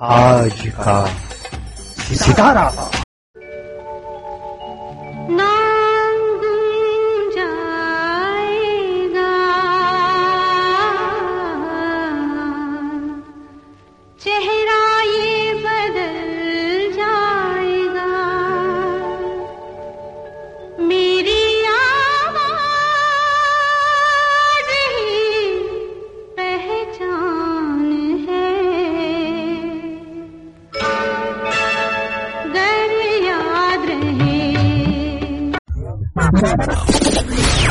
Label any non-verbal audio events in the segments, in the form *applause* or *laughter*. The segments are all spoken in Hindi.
आज का सितारा।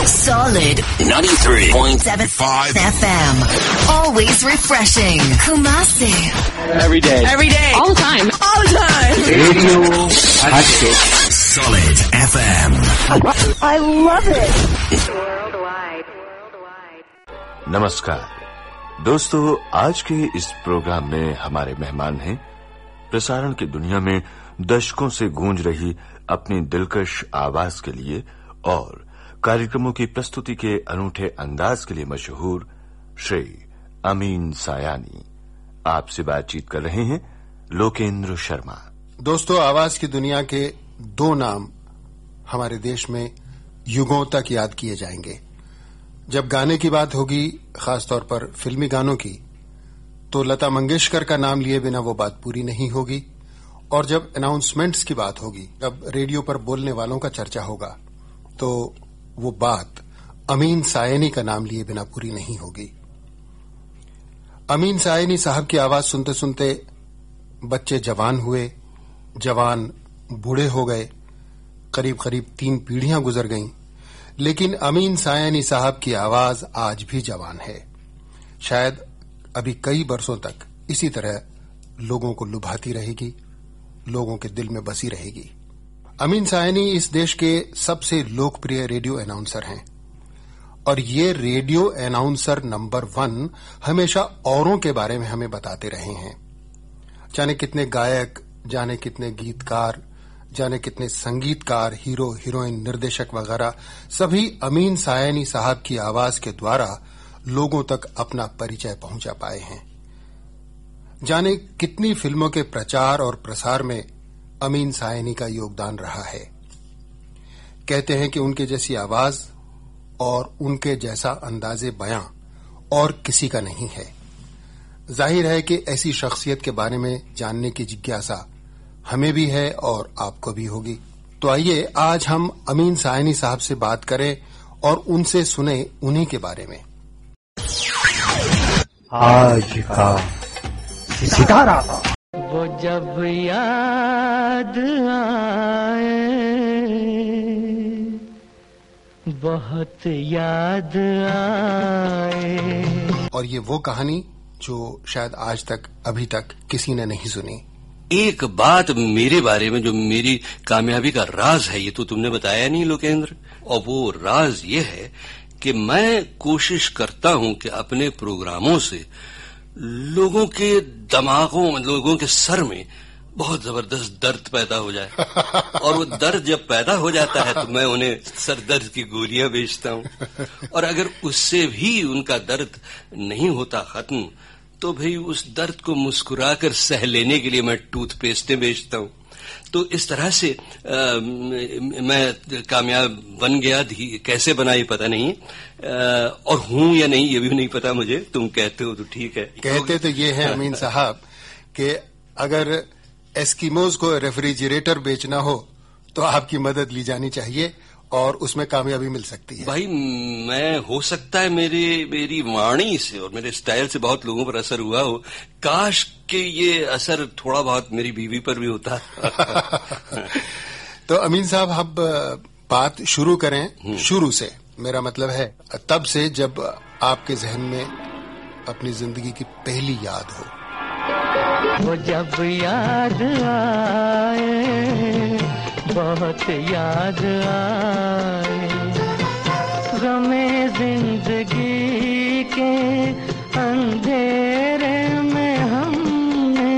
Solid 93.75 FM. Always refreshing. Kumasi. Every day. Every day. All the time. All the time. आज Solid FM. I love it. नमस्कार दोस्तों आज के इस प्रोग्राम में हमारे मेहमान हैं प्रसारण की दुनिया में दशकों से गूंज रही अपनी दिलकश आवाज़ के लिए और कार्यक्रमों की प्रस्तुति के अनूठे अंदाज के लिए मशहूर श्री अमीन सायानी। आपसे बातचीत कर रहे हैं लोकेंद्र शर्मा। दोस्तों, आवाज़ की दुनिया के दो नाम हमारे देश में युगों तक याद किए जाएँगे। जब गाने की बात होगी, खासतौर पर फिल्मी गानों की तो लता मंगेशकर का नाम लिए बिना वो बात पूरी नहीं होगी। और जब अनाउंसमेंट्स की बात होगी जब रेडियो पर बोलने वालों का चर्चा होगा। तो वो बात अमीन सायनी का नाम लिए बिना पूरी नहीं होगी अमीन सायनी साहब की आवाज़ सुनते सुनते बच्चे जवान हुए, जवान बूढ़े हो गए करीब करीब तीन पीढ़ियाँ गुजर गईं। लेकिन अमीन सायनी साहब की आवाज़ आज भी जवान है। शायद अभी कई बरसों तक इसी तरह लोगों को लुभाती रहेगी, लोगों के दिल में बसी रहेगी। अमीन सायनी इस देश के सबसे लोकप्रिय रेडियो अनाउंसर हैं। और ये रेडियो अनाउंसर नंबर वन हमेशा औरों के बारे में हमें बताते रहे हैं। जाने कितने गायक, जाने कितने गीतकार, जाने कितने संगीतकार, हीरो, हीरोइन, निर्देशक वगैरह सभी अमीन सायनी साहब की आवाज़ के द्वारा लोगों तक अपना परिचय पहुँचा पाए हैं। जाने कितनी फ़िल्मों के प्रचार और प्रसार में अमीन सायनी का योगदान रहा है। कहते हैं कि उनके जैसी आवाज़ और उनके जैसा अंदाजे बयां और किसी का नहीं है। ज़ाहिर है कि ऐसी शख्सियत के बारे में जानने की जिज्ञासा हमें भी है और आपको भी होगी। तो आइए आज हम अमीन सायनी साहब से बात करें और उनसे सुने उन्हीं के बारे में। आज का सितारा। वो जब याद आए बहुत याद आए। और ये वो कहानी जो शायद आज तक अभी तक किसी ने नहीं सुनी। एक बात मेरे बारे में जो मेरी कामयाबी का राज है ये तो तुमने बताया नहीं लोकेंद्र। और वो राज ये है कि मैं कोशिश करता हूँ कि अपने प्रोग्रामों से लोगों के दमागों में लोगों के सर में बहुत ज़बरदस्त दर्द पैदा हो जाए। *laughs* और वो दर्द जब पैदा हो जाता है तो मैं उन्हें सर दर्द की गोलियाँ बेचता हूँ। और अगर उससे भी उनका दर्द नहीं होता खत्म तो भाई उस दर्द को मुस्कुराकर सह लेने के लिए मैं टूथपेस्टें बेचता हूँ। तो इस तरह से आ, मैं कामयाब बन गया कैसे बना ये पता नहीं आ, और हूँ या नहीं ये भी नहीं पता मुझे तुम कहते हो तो ठीक है। कहते तो ये है अमीन *laughs* साहब कि अगर एस्किमोज को रेफ्रिजरेटर बेचना हो तो आपकी मदद ली जानी चाहिए। और उसमें कामयाबी मिल सकती है। भाई मैं हो सकता है मेरी मेरी वाणी से और मेरे स्टाइल से बहुत लोगों पर असर हुआ हो। काश के ये असर थोड़ा बहुत मेरी बीवी पर भी होता। *laughs* तो अमीन साहब अब बात शुरू करें शुरू से। मेरा मतलब है तब से जब आपके जहन में अपनी ज़िंदगी की पहली याद हो। वो जब याद आए बहुत याद आए। गमे ज़िंदगी के अंधेरे में हमने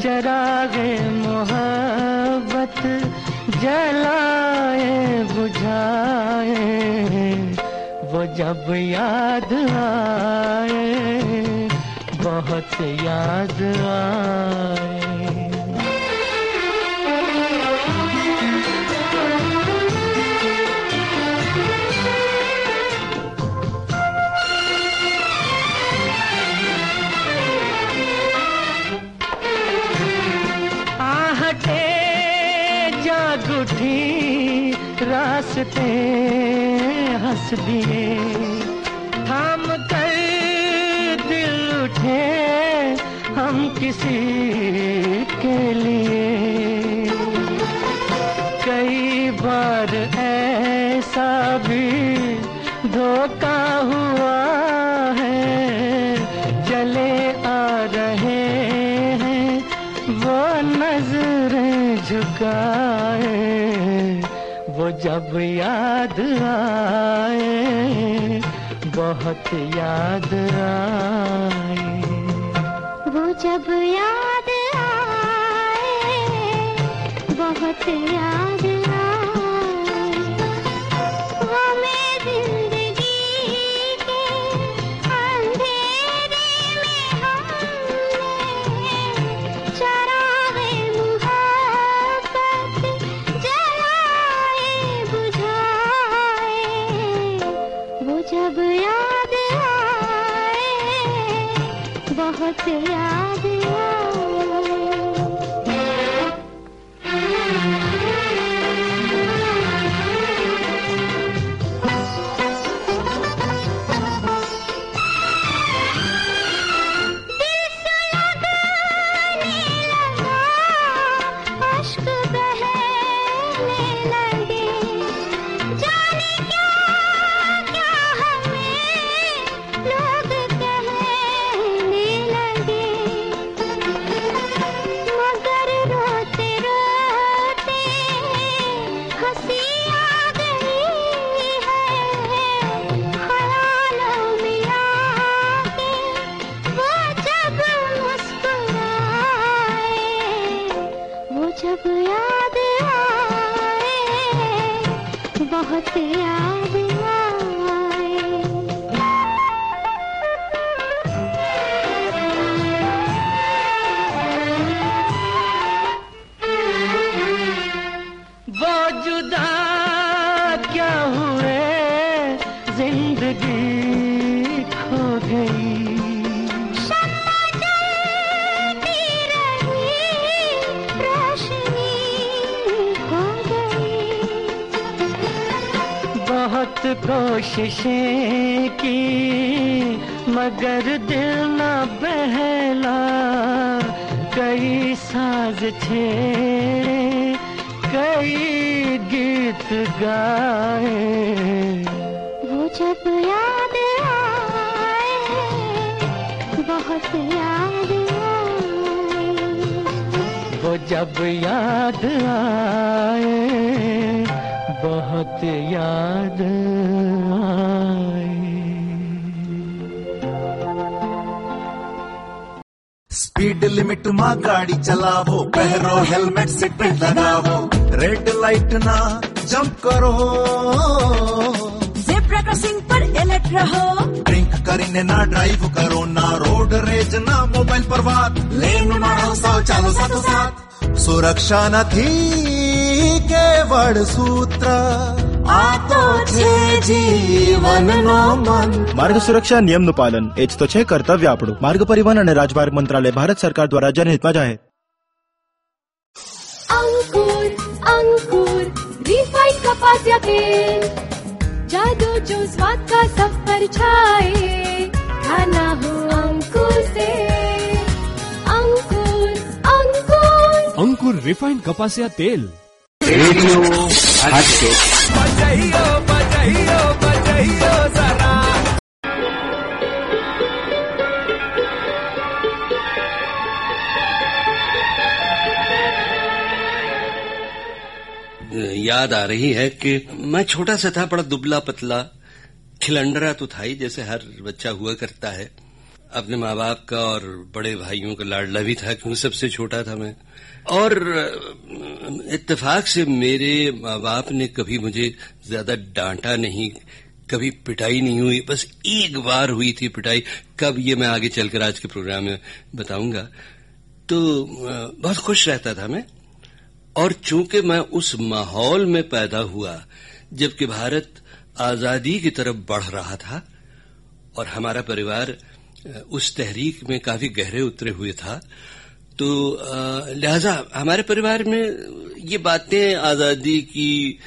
चरागे मोहब्बत जलाए, बुझाए। वो जब याद आए, बहुत याद आए। रास्ते हंस दिए हम कर दिल उठे हम किसी के लिए। कई बार ऐसा भी धोखा हुआ है। चले आ रहे हैं, वो नज़रें झुकाए। वो जब याद आए बहुत याद आए। वो जब याद आए बहुत याद गई। बहुत कोशिशें की मगर दिल न बहला। कई साज थे कई गीत गाए। जब याद आए बहुत याद आए। स्पीड लिमिट माँ गाड़ी चलावो पहरो हेलमेट सीट बेल्ट लगावो। रेड लाइट ना जंप करो। जेब्रा क्रॉसिंग पर अलर्ट रहो। ड्रिंक करीने ना ड्राइव करो ना। रोड रेज ना मोबाइल पर बात। लेन मारो सौ चालो साथो सात। સુરક્ષા નથી કેવળ સૂત્ર આ તો છે જીવનનો મંત્ર માર્ગ સુરક્ષા નિયમનું પાલન એ જ તો છે કર્તવ્ય આપણું માર્ગ પરિવહન અને રાજમાર્ગ મંત્રાલય ભારત સરકાર દ્વારા જનહિતમાં જાહેર अंकुर अंकुर रिफाइन कपास या तेल जादू जो स्वाद का सफर छाए खाना हो अंकुर से ठाकुर रिफाइंड कपासिया तेल। रेडियो याद आ रही है कि मैं छोटा सा था बड़ा दुबला पतला खिलंडरा तो था ही जैसे हर बच्चा हुआ करता है। अपने माँ बाप का और बड़े भाइयों का लाडला भी था, क्योंकि सबसे छोटा था मैं। और इत्तेफाक से मेरे माँ बाप ने कभी मुझे ज़्यादा डांटा नहीं, कभी पिटाई नहीं हुई, बस एक बार हुई थी पिटाई। कब ये मैं आगे चलकर आज के प्रोग्राम में बताऊँगा। तो बहुत खुश रहता था मैं। और चूँकि मैं उस माहौल में पैदा हुआ, जबकि भारत आज़ादी की तरफ़ बढ़ रहा था, और हमारा परिवार उस तहरीक में काफ़ी गहरे उतरे हुए था। तो लिहाजा हमारे परिवार में ये बातें आज़ादी की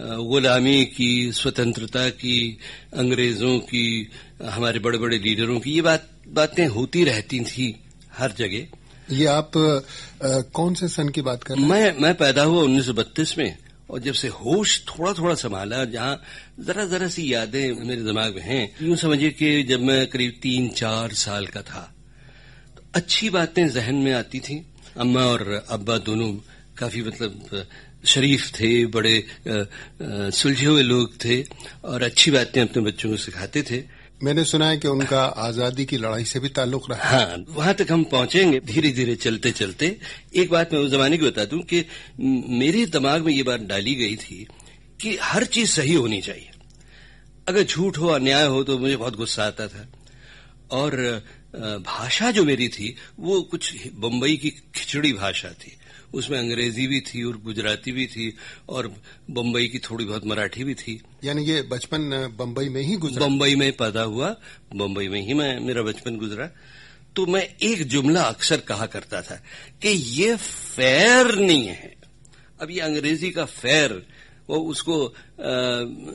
गुलामी की स्वतंत्रता की अंग्रेज़ों की हमारे बड़े बड़े लीडरों की ये बात बातें होती रहती थी हर जगह। ये आप अ, कौन से सन की बात कर रहे हैं? मैं मैं पैदा हुआ 1932 में। और जब से होश थोड़ा थोड़ा संभाला जहाँ जरा जरा सी यादें मेरे दिमाग में हैं, यूँ समझिए कि जब मैं करीब तीन चार साल का था तो अच्छी बातें जहन में आती थी। अम्मा और अब्बा दोनों काफ़ी मतलब शरीफ थे, बड़े सुलझे हुए लोग थे और अच्छी बातें अपने बच्चों को सिखाते थे। मैंने सुना है कि उनका आज़ादी की लड़ाई से भी ताल्लुक रहा हाँ। वहाँ तक हम पहुँचेंगे धीरे धीरे चलते चलते एक बात मैं उस जमाने की बता दूँ कि मेरे दिमाग में ये बात डाली गई थी कि हर चीज़ सही होनी चाहिए। अगर झूठ हो, अन्याय हो तो मुझे बहुत गुस्सा आता था। और भाषा जो मेरी थी, वो कुछ बम्बई की खिचड़ी भाषा थी। उसमें अंग्रेज़ी भी थी और गुजराती भी थी और बम्बई की थोड़ी बहुत मराठी भी थी। यानी ये बचपन बम्बई में ही गुजरा? बम्बई में पैदा हुआ। बम्बई में ही मैं मेरा बचपन गुजरा। तो मैं एक जुमला अक्सर कहा करता था कि ये फेयर नहीं है। अब ये अंग्रेज़ी का फेयर वो उसको आ,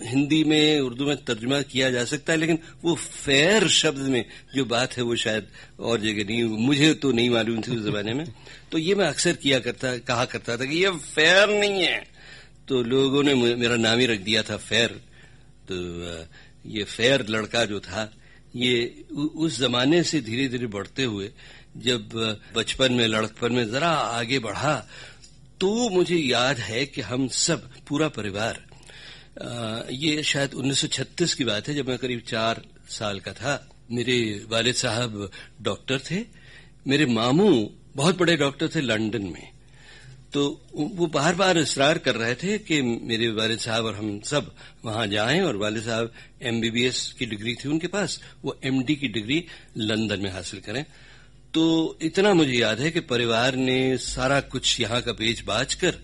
हिंदी में उर्दू में तर्जुमा किया जा सकता है लेकिन वो फेयर शब्द में जो बात है वो शायद और जगह नहीं मुझे तो नहीं मालूम थी उस जमाने में। तो ये मैं अक्सर किया करता कहा करता था कि ये फेयर नहीं है। तो लोगों ने मेरा नाम ही रख दिया था फेयर तो ये फेयर लड़का जो था ये उस जमाने से धीरे धीरे बढ़ते हुए जब बचपन में लड़कपन में जरा आगे बढ़ा तो मुझे याद है कि हम सब पूरा परिवार अ, ये शायद 1936 की बात है जब मैं करीब चार साल का था। मेरे वालिद साहब डॉक्टर थे। मेरे मामू बहुत बड़े डॉक्टर थे लंदन में। तो वो बार बार इसरार कर रहे थे कि मेरे वालिद साहब और हम सब वहाँ जाएँ और वालिद साहब एमबीबीएस की डिग्री थी उनके पास। वो एमडी की डिग्री लंदन में हासिल करें। तो इतना मुझे याद है कि परिवार ने सारा कुछ यहाँ का बेच बाज कर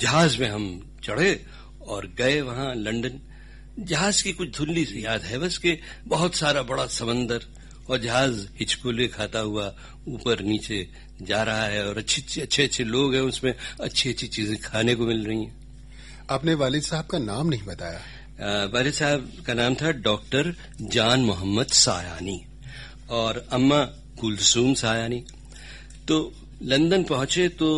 जहाज़ में हम चढ़े और गए वहाँ लंदन। जहाज़ की कुछ धुल्ली सी याद है बस कि बहुत सारा बड़ा समंदर और जहाज़ हिचकोले खाता हुआ ऊपर नीचे जा रहा है और अच्छे अच्छे अच्छे लोग हैं उसमें अच्छी अच्छी चीज़ें खाने को मिल रही हैं। आपने वालिद साहब का नाम नहीं बताया। वालिद साहब का नाम था डॉक्टर जान मोहम्मद सायानी और अम्मा कुलसूम सायानी तो लंदन पहुँचे तो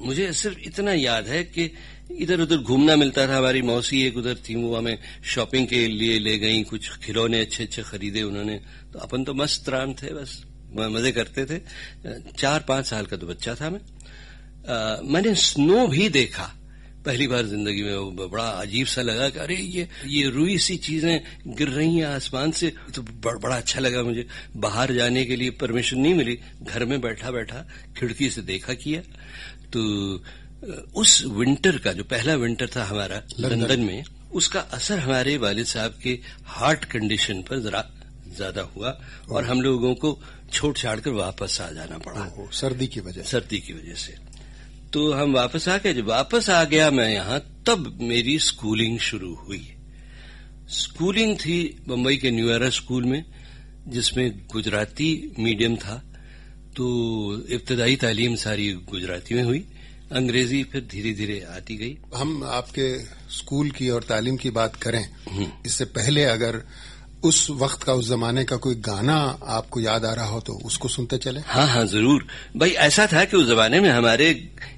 मुझे सिर्फ़ इतना याद है कि इधर उधर घूमना मिलता था हमारी मौसी एक उधर थी वो हमें शॉपिंग के लिए ले गई कुछ खिलौने अच्छे अच्छे खरीदे उन्होंने। तो अपन तो मस्त राम थे बस मज़े करते थे। चार पाँच साल का तो बच्चा था मैं। अ, मैंने स्नो भी देखा। पहली बार ज़िंदगी में वो बड़ा अजीब सा लगा कि अरे ये ये रुई सी चीज़ें गिर रही हैं आसमान से। तो बड़, बड़ा अच्छा लगा मुझे। बाहर जाने के लिए परमिशन नहीं मिली। घर में बैठा बैठा खिड़की से देखा किया। तो उस विंटर का जो पहला विंटर था हमारा लंदन। लंदन में उसका असर हमारे वालिद साहब के हार्ट कंडीशन पर जरा ज़्यादा हुआ और हम लोगों को छोड़ छाड़ कर वापस आ जाना पड़ा। सर्दी की वजह सर्दी की वजह से। तो हम वापस आ गए। जब वापस आ गया मैं यहाँ तब मेरी स्कूलिंग शुरू हुई। स्कूलिंग थी बम्बई के न्यू एरा स्कूल में जिसमें गुजराती मीडियम था। तो इब्तदाई तालीम सारी गुजराती में हुई। अंग्रेज़ी फिर धीरे धीरे आती गई। हम आपके स्कूल की और तालीम की बात करें इससे पहले अगर उस वक्त का, उस जमाने का कोई गाना आपको याद आ रहा हो तो उसको सुनते चले? हाँ हाँ ज़रूर। भाई, ऐसा था कि उस जमाने में हमारे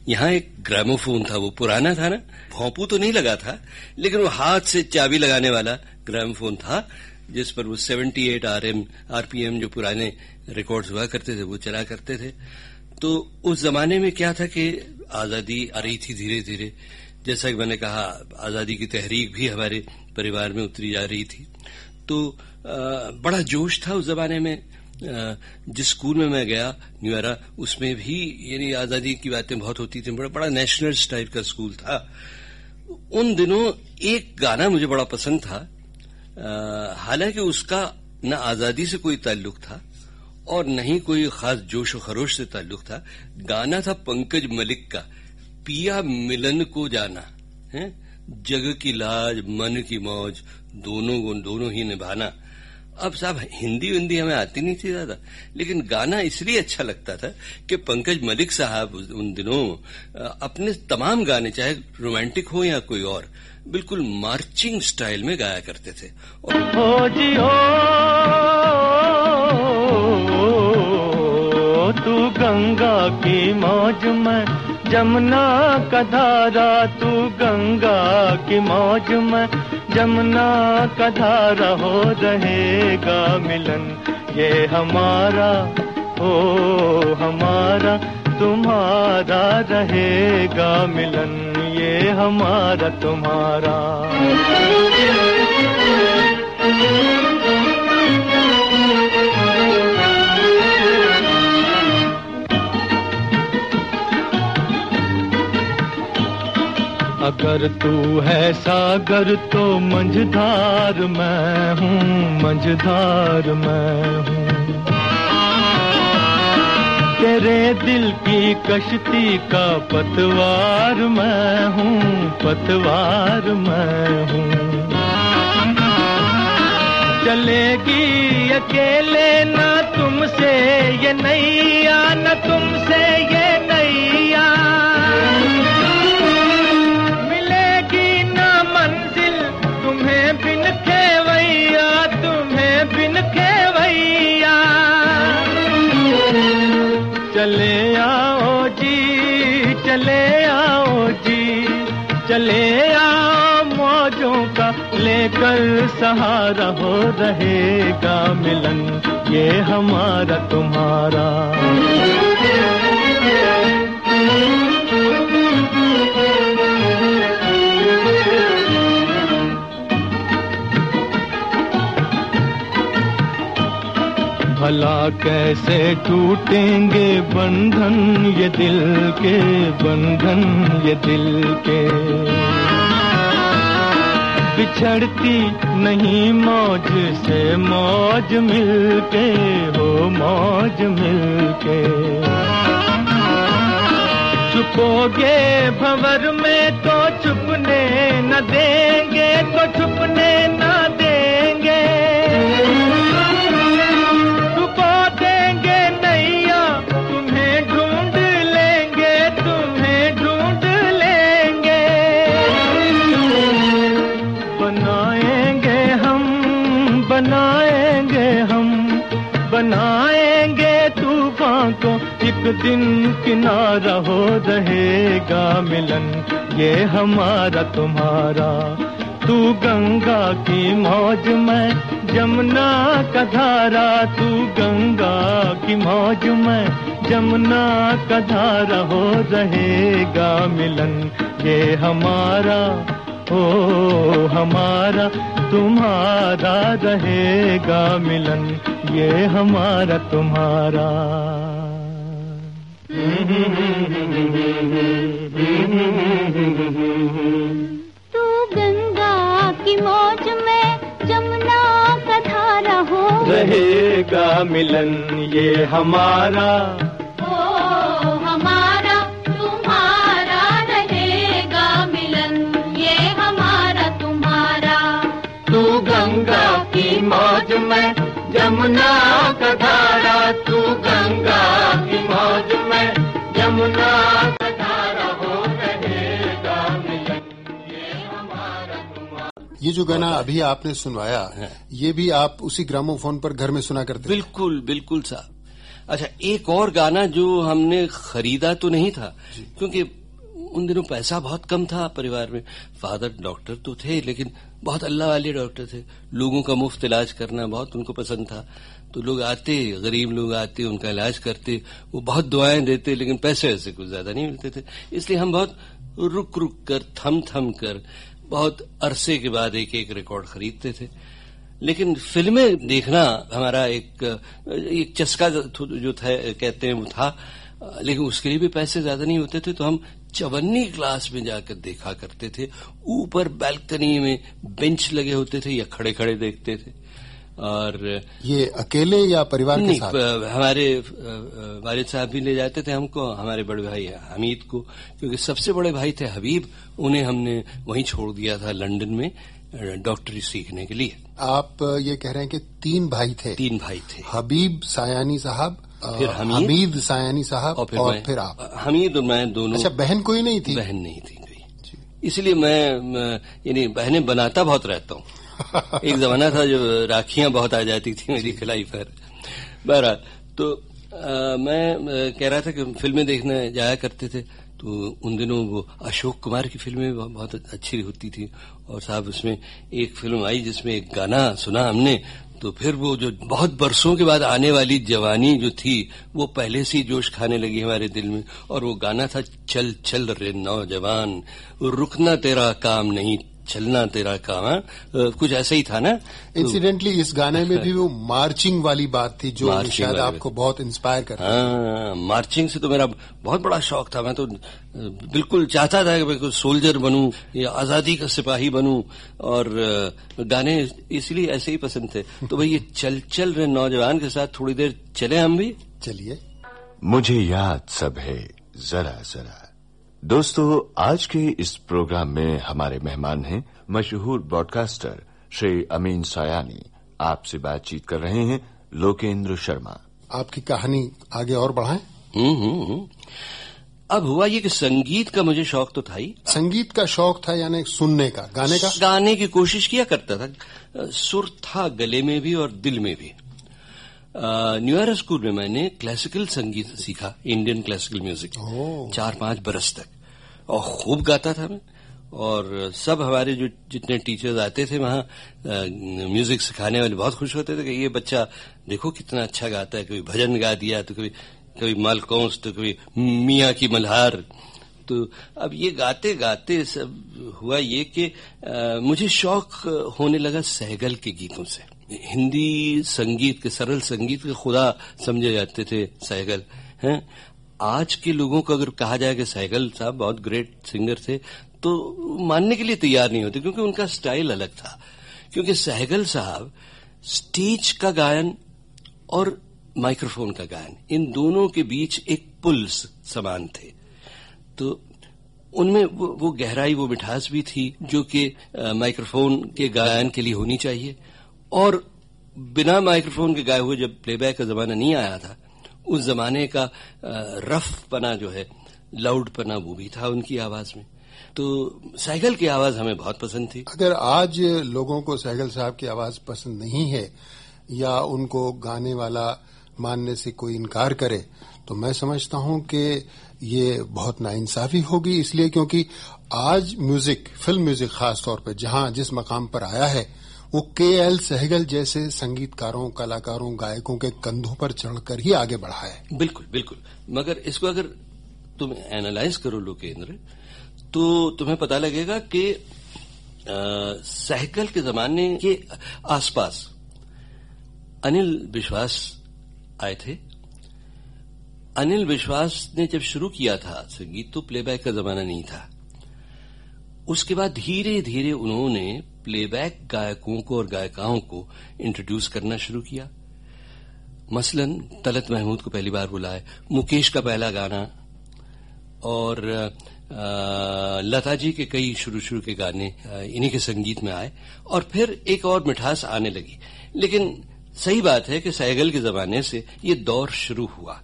यहाँ एक ग्रामोफोन था, वो पुराना था ना? भोंपू तो नहीं लगा था, लेकिन वो हाथ से चाबी लगाने वाला ग्रामोफोन था, जिस पर वो 78 एट आर एम आरपीएम जो पुराने रिकॉर्ड हुआ करते थे, वो चला करते थे। तो उस जमाने में क्या था कि आज़ादी आ रही थी धीरे धीरे जैसा कि मैंने कहा, आज़ादी की तहरीक भी हमारे परिवार में उतरी जा रही थी। तो बड़ा जोश था उस जमाने में। जिस स्कूल में मैं गया न्यूरा उसमें भी यानी आज़ादी की बातें बहुत होती थी। बड़ा बड़ा नेशनल टाइप का स्कूल था। उन दिनों एक गाना मुझे बड़ा पसंद था। हालाँकि उसका न आज़ादी से कोई ताल्लुक था और न ही कोई खास जोश और खरोश से ताल्लुक था। गाना था पंकज मलिक का, पिया मिलन को जाना, है? जग की लाज, मन की मौज दोनों को दोनों ही निभाना। अब साहब, हिंदी विंदी हमें आती नहीं थी ज़्यादा। लेकिन गाना इसलिए अच्छा लगता था कि पंकज मलिक साहब उन दिनों अपने तमाम गाने, चाहे रोमांटिक हो या कोई और, बिल्कुल मार्चिंग स्टाइल में गाया करते थे। और हो जी हो तू गंगा की मौज में, जमुना का धारा, तू गंगा की मौज में जमुना का धारा हो रहेगा मिलन। ये हमारा, हो हमारा, तुम्हारा रहेगा मिलन। ये हमारा, तुम्हारा। अगर तू है सागर तो मंझधार मैं हूँ, मंझधार मैं हूँ। तेरे दिल की कश्ती का पतवार मैं हूँ, पतवार मैं हूँ। चलेगी अकेले ना तुमसे, ये नैया न तुमसे, ये चले आओ जी, चले आओ मौजों का लेकर सहारा हो रहेगा मिलन, ये हमारा तुम्हारा। कैसे टूटेंगे बंधन ये दिल के, बंधन ये दिल के। बिछड़ती नहीं मौज से मौज मिलके, हो मौज मिलके। छुपोगे भंवर में तो छुपने न देंगे तो छुपने न दिन किनारा हो रहेगा मिलन, ये हमारा तुम्हारा। तू गंगा की मौज में जमुना का धारा, तू गंगा की मौज में जमुना का धारा हो रहेगा मिलन, ये हमारा, ओ हमारा तुम्हारा रहेगा मिलन, ये हमारा तुम्हारा। तू गंगा की मौज में जमुना का धारा हो रहेगा मिलन ये हमारा। ओ हमारा तुम्हारा रहेगा मिलन ये हमारा तुम्हारा। तू गंगा की मौज में जमुना का धारा तू गंगा ये जो गाना अभी आपने सुनवाया है ये भी आप उसी ग्रामोफोन पर घर में सुना करते बिल्कुल बिल्कुल साहब। अच्छा एक और गाना जो हमने खरीदा तो नहीं था क्योंकि उन दिनों पैसा बहुत कम था परिवार में। फादर डॉक्टर तो थे लेकिन बहुत अल्लाह वाले डॉक्टर थे। लोगों का मुफ़्त इलाज करना बहुत उनको पसंद था। तो लोग आते, गरीब लोग आते, उनका इलाज करते, वो बहुत दुआएँ देते, लेकिन पैसे ऐसे कुछ ज़्यादा नहीं मिलते थे। इसलिए हम बहुत रुक रुक कर, थम थम कर, बहुत अरसे के बाद एक एक रिकॉर्ड खरीदते थे। लेकिन फ़िल्में देखना हमारा एक एक चस्का जो था, कहते हैं वो था, लेकिन उसके लिए भी पैसे ज़्यादा नहीं होते थे तो हम चवन्नी क्लास में जाकर देखा करते थे। ऊपर बालकनी में बेंच लगे होते थे या खड़े खड़े देखते थे। और ये अकेले या परिवार के साथ? हमारे वालिद साहब भी ले जाते थे हमको हमारे बड़े भाई हमीद को क्योंकि सबसे बड़े भाई थे हबीब उन्हें हमने वहीं छोड़ दिया था लंदन में डॉक्टरी सीखने के लिए। आप ये कह रहे हैं कि तीन भाई थे? तीन भाई थे। हबीब सायानी साहब फिर हमीद, हमीद सायानी साहब और फिर, और फिर आप। हमीद और मैं दोनों अच्छा बहन कोई नहीं थी? बहन नहीं थी इसलिए मैं मैं- यानी बहनें बनाता बहुत रहता हूँ। एक जमाना था जब राखियाँ बहुत आ जाती थी मेरी खिलाई पर। बहरहाल तो आ, मैं कह रहा था कि फ़िल्में देखने जाया करते थे तो उन दिनों वो अशोक कुमार की फ़िल्में बहुत- अच्छी होती थी और साहब उसमें एक फ़िल्म आई जिसमें एक गाना सुना हमने तो फिर वो जो बहुत बरसों के बाद आने वाली जवानी जो थी वो पहले से जोश खाने लगी हमारे दिल में और वो गाना था चल चल रे नौजवान रुकना तेरा काम नहीं चलना तेरा काम कुछ ऐसा ही था ना? तो- इंसिडेंटली इस गाने में भी वो मार्चिंग वाली बात थी जो शायद आपको बहुत इंस्पायर कर हाँ मार्चिंग से तो मेरा बहुत बड़ा शौक था। मैं तो बिल्कुल चाहता था कि मैं कुछ सोल्जर बनूं या आज़ादी का सिपाही बनूं और गाने इसलिए ऐसे ही पसंद थे। तो भाई ये *laughs* चल चल रहे नौजवान के साथ थोड़ी देर चले हम भी? चलिए। मुझे याद सब है जरा जरा। दोस्तों आज के इस प्रोग्राम में हमारे मेहमान हैं मशहूर ब्रॉडकास्टर श्री अमीन सयानी। आपसे बातचीत कर रहे हैं लोकेंद्र शर्मा। आपकी कहानी आगे और बढ़ाएँ? हम्म हम्म, हम्म। अब हुआ ये कि संगीत का मुझे शौक तो था ही। संगीत का शौक था यानी सुनने का गाने का? गाने की कोशिश किया करता था। सुर था गले में भी और दिल में भी। न्यू ईयर स्कूल में मैंने क्लासिकल संगीत सीखा इंडियन क्लासिकल म्यूज़िक चार पाँच बरस तक। और खूब गाता था मैं। और सब हमारे जो जितने टीचर्स आते थे वहाँ म्यूज़िक सिखाने वाले बहुत खुश होते थे कि ये बच्चा देखो कितना अच्छा गाता है। कभी भजन गा दिया तो कभी कभी मालकौंस तो कभी मियाँ की मल्हार। तो अब ये गाते गाते सब हुआ ये कि मुझे शौक होने लगा सहगल के गीतों से। हिंदी संगीत के सरल संगीत के खुदा समझे जाते थे सहगल हैं? आज के लोगों को अगर कहा जाए कि सहगल साहब बहुत ग्रेट सिंगर थे तो मानने के लिए तैयार नहीं होते क्योंकि उनका स्टाइल अलग था। क्योंकि सहगल साहब स्टेज का गायन और माइक्रोफोन का गायन इन दोनों के बीच एक पुल्स समान थे। तो उनमें वो, वो गहराई वो मिठास भी थी जो कि माइक्रोफोन के गायन के लिए होनी चाहिए। और बिना माइक्रोफोन के गाए हुए जब प्लेबैक का जमाना नहीं आया था, उस जमाने का रफ पना जो है लाउड पना वो भी था उनकी आवाज़ में। तो साइकिल की आवाज़ हमें बहुत पसंद थी। अगर आज लोगों को सहगल साहब की आवाज़ पसंद नहीं है, या उनको गाने वाला मानने से कोई इनकार करे तो मैं समझता हूँ कि ये बहुत नाइंसाफी होगी, इसलिए क्योंकि आज म्यूज़िक फ़िल्म म्यूज़िक खास तौर पर जहाँ जिस मकाम पर आया है वो के एल सहगल जैसे संगीतकारों, कलाकारों, गायकों के कंधों पर चढ़कर ही आगे बढ़ा है। बिल्कुल बिल्कुल। मगर इसको अगर तुम एनालाइज करो लोकेंद्र तो तुम्हें पता लगेगा कि सहगल के जमाने के आसपास अनिल विश्वास आए थे। अनिल विश्वास ने जब शुरू किया था संगीत तो प्लेबैक का जमाना नहीं था। उसके बाद धीरे धीरे उन्होंने प्लेबैक गायकों को और गायिकाओं को इंट्रोड्यूस करना शुरू किया मसलन, तलत महमूद को पहली बार बुलाए, मुकेश का पहला गाना, और लता जी के कई शुरू शुरू के गाने इन्हीं के संगीत में आए, और फिर एक और मिठास आने लगी लेकिन सही बात है कि सहगल के जमाने से ये दौर शुरू हुआ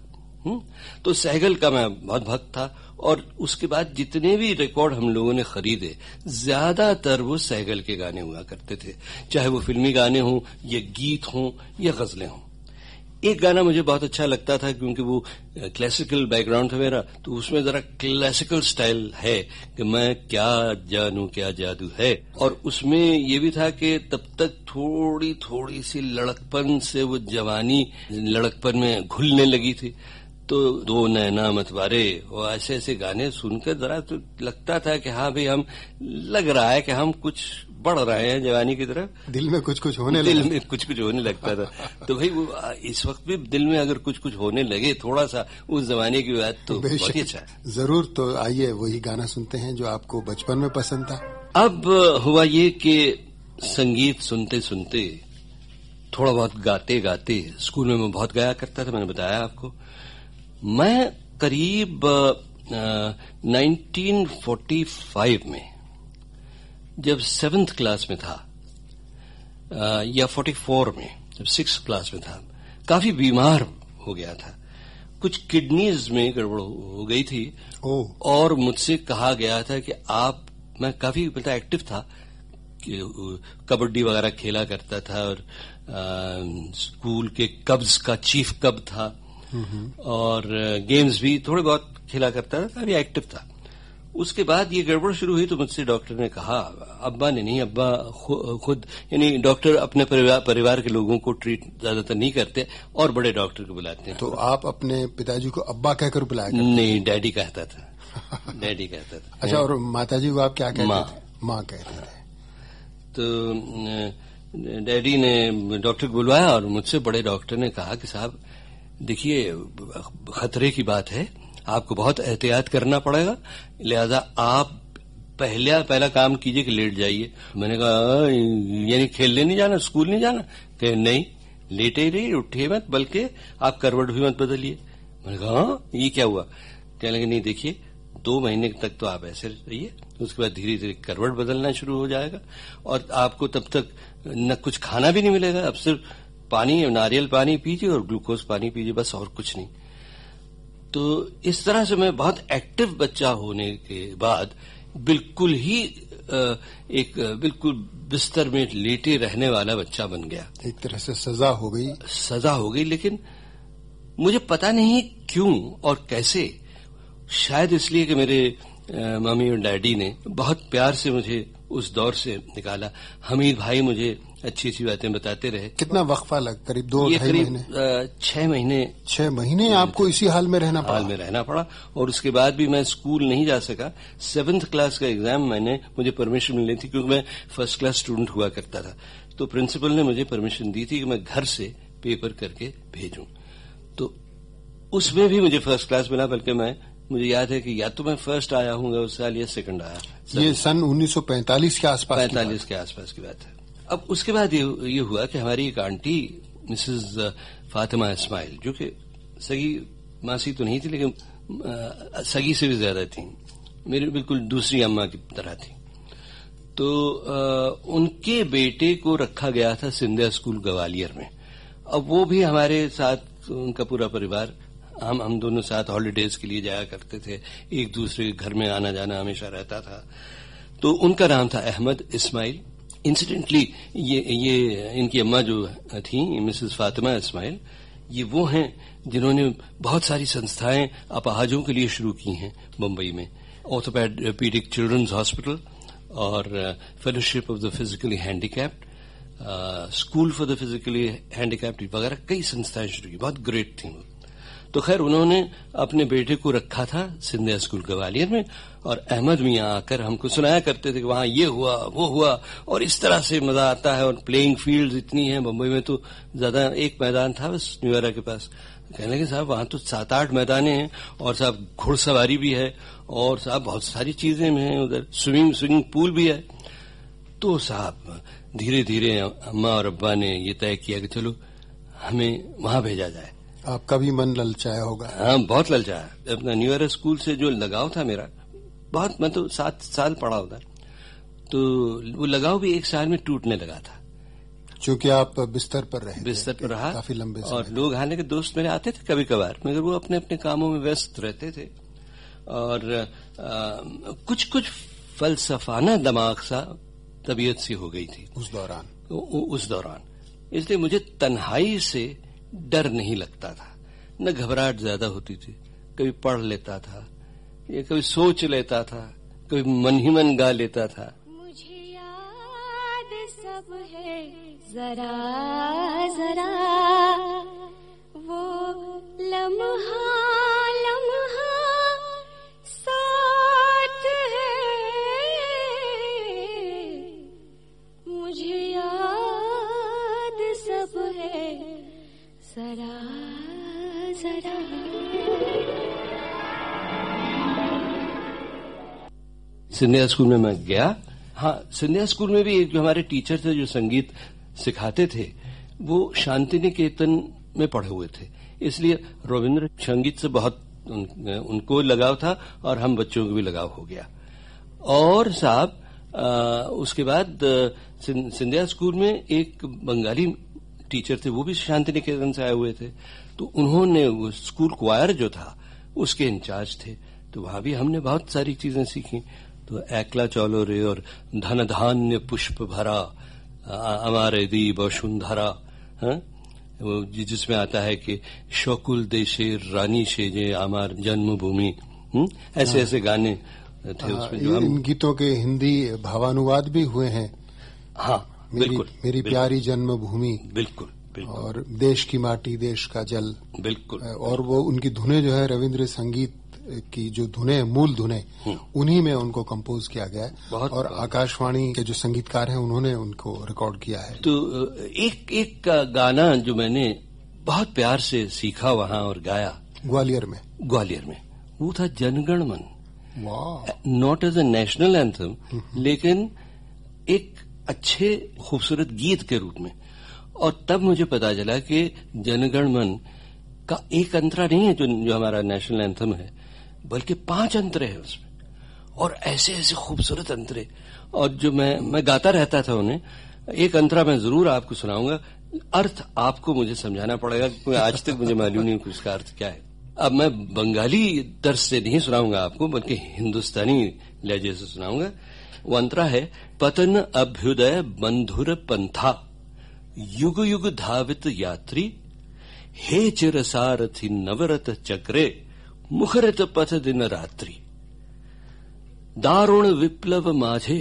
हम्म? तो सहगल का मैं बहुत भक्त था और उसके बाद जितने भी रिकॉर्ड हम लोगों ने खरीदे, ज़्यादातर वो सहगल के गाने हुआ करते थे। चाहे वो फिल्मी गाने हों, या गीत हों, या गजलें हों। एक गाना मुझे बहुत अच्छा लगता था क्योंकि वो क्लासिकल बैकग्राउंड था मेरा तो उसमें जरा क्लासिकल स्टाइल है कि मैं क्या जानू, क्या जादू है। और उसमें ये भी था कि तब तक थोड़ी थोड़ी सी लड़कपन से वो जवानी लड़कपन में घुलने लगी थी। तो दो नैना मतवारे वो ऐसे ऐसे गाने सुनकर जरा तो लगता था कि हाँ भाई हम लग रहा है कि हम कुछ बढ़ रहे हैं जवानी की तरफ़। दिल में कुछ कुछ होने दिल में कुछ कुछ होने लगता था। तो भाई वो इस वक्त भी दिल में अगर कुछ कुछ होने लगे थोड़ा सा उस जमाने की बात तो बहुत बेशक। अच्छा ज़रूर तो आइए वही गाना सुनते हैं जो आपको बचपन में पसंद था। अब हुआ ये कि संगीत सुनते सुनते थोड़ा बहुत गाते गाते स्कूल में मैं बहुत गाया करता था मैंने बताया आपको। मैं करीब अ, 1945 में जब सेवेंथ क्लास में था अ, या 44 में जब सिक्स क्लास में था काफ़ी बीमार हो गया था। कुछ किडनीज में गड़बड़ हो गई थी। ओ। और मुझसे कहा गया था कि आप मैं काफ़ी मतलब एक्टिव था कबड्डी वगैरह खेला करता था और अ, स्कूल के कब्ज का चीफ कब था। और गेम्स भी थोड़े बहुत खेला करता था काफ़ी एक्टिव था। उसके बाद ये गड़बड़ शुरू हुई तो मुझसे डॉक्टर ने कहा अब्बा ने नहीं अब्बा खुद यानी डॉक्टर अपने परिवार परिवार के लोगों को ट्रीट ज़्यादातर नहीं करते और बड़े डॉक्टर को बुलाते हैं। तो आप अपने पिताजी को अब्बा कहकर बुलाया करते नहीं डैडी कहता था। *laughs* डैडी कहता था। अच्छा और माताजी को आप क्या कहते माँ। माँ कहते थे। तो डैडी ने डॉक्टर को बुलवाया और मुझसे बड़े डॉक्टर ने कहा कि साहब देखिए खतरे की बात है आपको बहुत एहतियात करना पड़ेगा। लिहाजा आप पहला पहला काम कीजिए कि लेट जाइए। मैंने कहा यानी खेलने नहीं जाना स्कूल नहीं जाना? कहे नहीं लेटे ही रही उठिए मत बल्कि आप करवट भी मत बदलिए। मैंने कहा "हाँ, ये क्या हुआ? कहने लगे नहीं देखिए दो महीने तक तो आप ऐसे रहिए उसके बाद धीरे धीरे करवट बदलना शुरू हो जाएगा और आपको तब तक न कुछ खाना भी नहीं मिलेगा अब सिर्फ़ पानी नारियल पानी पीजिए और ग्लूकोज पानी पीजिए बस और कुछ नहीं। तो इस तरह से मैं बहुत एक्टिव बच्चा होने के बाद बिल्कुल ही एक बिल्कुल बिस्तर में लेटे रहने वाला बच्चा बन गया। एक तरह से सजा हो गई। सजा हो गई लेकिन मुझे पता नहीं क्यों और कैसे। शायद इसलिए कि मेरे मम्मी और डैडी ने बहुत प्यार से मुझे उस दौर से निकाला। हमीद भाई मुझे अच्छी अच्छी बातें बताते रहे। कितना वक्फा लग करीब दो ये ढाई करीब महीने? छह महीने। छह महीने आपको इसी हाल में रहना हाल में रहना पड़ा और उसके बाद भी मैं स्कूल नहीं जा सका। सेवेंथ क्लास का एग्ज़ाम मैंने मुझे परमिशन मिली थी क्योंकि मैं फ़र्स्ट क्लास स्टूडेंट हुआ करता था। तो प्रिंसिपल ने मुझे परमिशन दी थी कि मैं घर से पेपर करके भेजूं। तो उसमें भी मुझे फ़र्स्ट क्लास मिला बल्कि मैं मुझे याद है कि या तो मैं फ़र्स्ट आया हूँ उस साल या सेकंड आया। ये सन 1945 के आसपास की बात। पैंतालीस के आसपास की बात है। अब उसके बाद ये, ये हुआ कि हमारी एक आंटी मिसेस फातिमा इस्माइल जो कि सगी मासी तो नहीं थी लेकिन अ, सगी से भी ज़्यादा थी मेरी बिल्कुल दूसरी अम्मा की तरह थी। तो अ, उनके बेटे को रखा गया था सिंधिया स्कूल ग्वालियर में। अब वो भी हमारे साथ उनका पूरा परिवार हम हम दोनों साथ हॉलीडेज के लिए जाया करते थे एक दूसरे के घर में आना जाना हमेशा रहता था। तो उनका नाम था अहमद इस्माइल। इंसिडेंटली ये ये, इनकी अम्मा जो थी, मिसेस फातिमा इस्माइल, ये वो हैं जिन्होंने बहुत सारी संस्थाएँ अपाहजों के लिए शुरू की हैं मुंबई में। ऑर्थोपैडिक चिल्ड्रंस हॉस्पिटल और fellowship of the physically handicapped school for the physically handicapped वगैरह कई संस्थाएँ शुरू की। बहुत ग्रेट थी वो। तो खैर उन्होंने अपने बेटे को रखा था सिंधिया स्कूल ग्वालियर में और अहमद मियाँ आकर हमको सुनाया करते थे कि वहाँ ये हुआ, वो हुआ और इस तरह से मज़ा आता है और प्लेइंग फ़ील्ड इतनी है मुंबई में तो ज़्यादा एक मैदान था बस न्यूरा के पास। कहने लगे, साहब, वहाँ तो सात आठ मैदाने हैं और साहब घुड़सवारी भी है और साहब बहुत सारी चीज़ें हैं उधर, स्विमिंग स्विमिंग पूल भी है। तो साहब धीरे धीरे अम्मा और अब्बा ने ये तय किया कि चलो, हमें वहाँ भेजा जाए। आपका भी मन ललचाया होगा। हाँ बहुत ललचाया। अपना न्यू ईयर स्कूल से जो लगाव था मेरा बहुत मैं तो सात साल पढ़ा उधर तो वो लगाव भी एक साल में टूटने लगा था। क्योंकि आप बिस्तर पर रहे बिस्तर पर रहा काफ़ी लंबे समय। और लोग हालाँकि दोस्त मेरे आते थे कभी कभार मगर वो अपने अपने कामों में व्यस्त रहते थे। और आ, कुछ कुछ फलसफाना दिमाग सा तबीयत सी हो गई थी। उस दौरान। उ, उ, उस दौरान। इसलिए मुझे तन्हाई से डर नहीं लगता था। न घबराहट ज़्यादा होती थी। कभी पढ़ लेता था, या कभी सोच लेता था, कभी मन ही मन गा लेता था। मुझे याद सब है, जरा जरा, वो लम्हा सिंधिया स्कूल में मैं गया। हाँ सिंधिया स्कूल में भी एक जो हमारे टीचर थे जो संगीत सिखाते थे वो शांति निकेतन में पढ़े हुए थे। इसलिए रविन्द्र संगीत से बहुत उन, उनको लगाव था और हम बच्चों को भी लगाव हो गया। और साहब उसके बाद सिंधिया स्कूल में एक बंगाली टीचर थे वो भी शांति निकेतन से आए हुए थे। तो उन्होंने वो स्कूल क्वायर जो था उसके इंचार्ज थे। तो वहाँ भी हमने बहुत सारी चीज़ें सीखी। तो एकला चौलो रे और धन धान्य पुष्प भरा अमारे दीप वसुंधरा हाँ? जिसमें आता है कि शकुल देशे रानी से जे आमार जन्मभूमि हम्म? ऐसे ऐसे गाने थे उसमें जो इन गीतों के हिंदी भावानुवाद भी हुए हैं। हाँ मेरी बिल्कुल मेरी बिल्कुल, प्यारी जन्मभूमि। बिल्कुल बिल्कुल। और देश की माटी देश का जल। बिल्कुल। और वो उनकी धुने जो है रविंद्र संगीत की जो धुने मूल धुने उन्हीं में उनको कंपोज किया गया है। और आकाशवाणी के जो संगीतकार हैं उन्होंने उनको रिकॉर्ड किया है। तो एक एक गाना जो मैंने बहुत प्यार से सीखा वहाँ और गाया। ग्वालियर में। ग्वालियर में। वो था Janagana Mana. Not as a national anthem लेकिन एक अच्छे खूबसूरत गीत के रूप में। और तब मुझे पता चला कि जनगण मन का एक अंतरा नहीं है जो, जो हमारा नेशनल एंथम है। बल्कि पाँच अंतरे हैं उसमें। और ऐसे ऐसे खूबसूरत अंतरे। और जो मैं मैं गाता रहता था उन्हें, एक अंतरा मैं ज़रूर आपको सुनाऊँगा। अर्थ आपको मुझे समझाना पड़ेगा, क्योंकि आज तक मुझे मालूम नहीं कि उसका अर्थ क्या है। अब मैं बंगाली दर्ज से नहीं सुनाऊँगा आपको, बल्कि हिंदुस्तानी लहजे से सुनाऊँगा। वो अंतरा है, पतन अभ्युदय बंधुर पंथा, युग युग धावित यात्री, हे चिर सारथी नवरत चक्रे। मुखरित पथ दिन रात्रि दारुण विप्लव माझे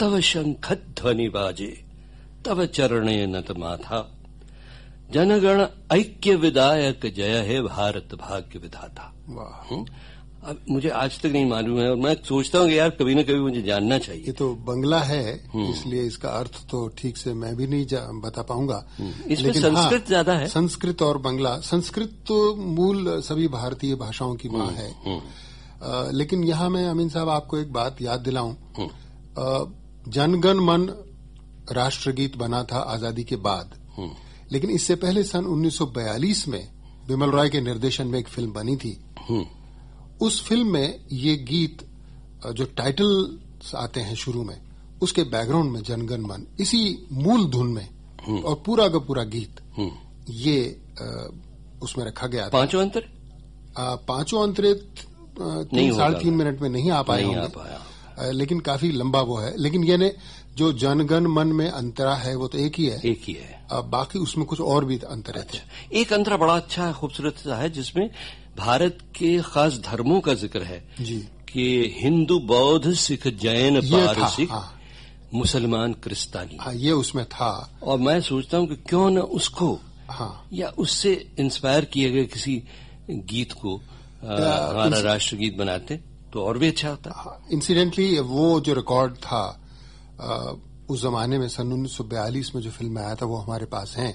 तव शंख ध्वनि बाजे तव चरणे नत माथा जनगण ऐक्य विदायक जय है भारत भाग्य विधाता वाह हम्म? अब मुझे आज तक नहीं मालूम है और मैं सोचता हूँ कि यार कभी न कभी मुझे जानना चाहिए। ये तो बंगला है इसलिए इसका अर्थ तो ठीक से मैं भी नहीं बता पाऊँगा। इसमें लेकिन संस्कृत हाँ, ज़्यादा है। संस्कृत और बंगला संस्कृत तो मूल सभी भारतीय भाषाओं की माँ है। अ, लेकिन यहाँ मैं अमीन साहब आपको एक बात याद दिलाऊं। जनगण मन राष्ट्रगीत बना था आज़ादी के बाद। लेकिन इससे पहले सन 1942 में बिमल रॉय के निर्देशन में एक फ़िल्म बनी थी। उस फ़िल्म में ये गीत जो टाइटल आते हैं शुरू में उसके बैकग्राउंड में जनगण मन इसी मूल धुन में और पूरा का पूरा गीत ये अ, उसमें रखा गया पाँचों अंतर? पाँचों अंतरे अ, नहीं तीन साढ़े तीन मिनट में नहीं आ पाए होंगे। लेकिन काफ़ी लंबा वो है। लेकिन ये ने जो जनगण मन में अंतरा है वो तो एक ही है। एक ही है। बाकी उसमें कुछ और भी अंतर थे। एक अंतरा बड़ा अच्छा खूबसूरत सा है जिसमें भारत के खास धर्मों का ज़िक्र है जी। कि हिंदू बौद्ध सिख जैन पारसिक हाँ, मुसलमान क्रिस्तानी। हाँ ये उसमें था। और मैं सोचता हूँ कि क्यों न उसको हाँ। या उससे इंस्पायर किए गए किसी गीत को हमारा राष्ट्रगीत बनाते तो और भी अच्छा होता। इंसिडेंटली वो जो रिकॉर्ड था उस जमाने में सन 1942 में जो फ़िल्म आया था वो हमारे पास हैं।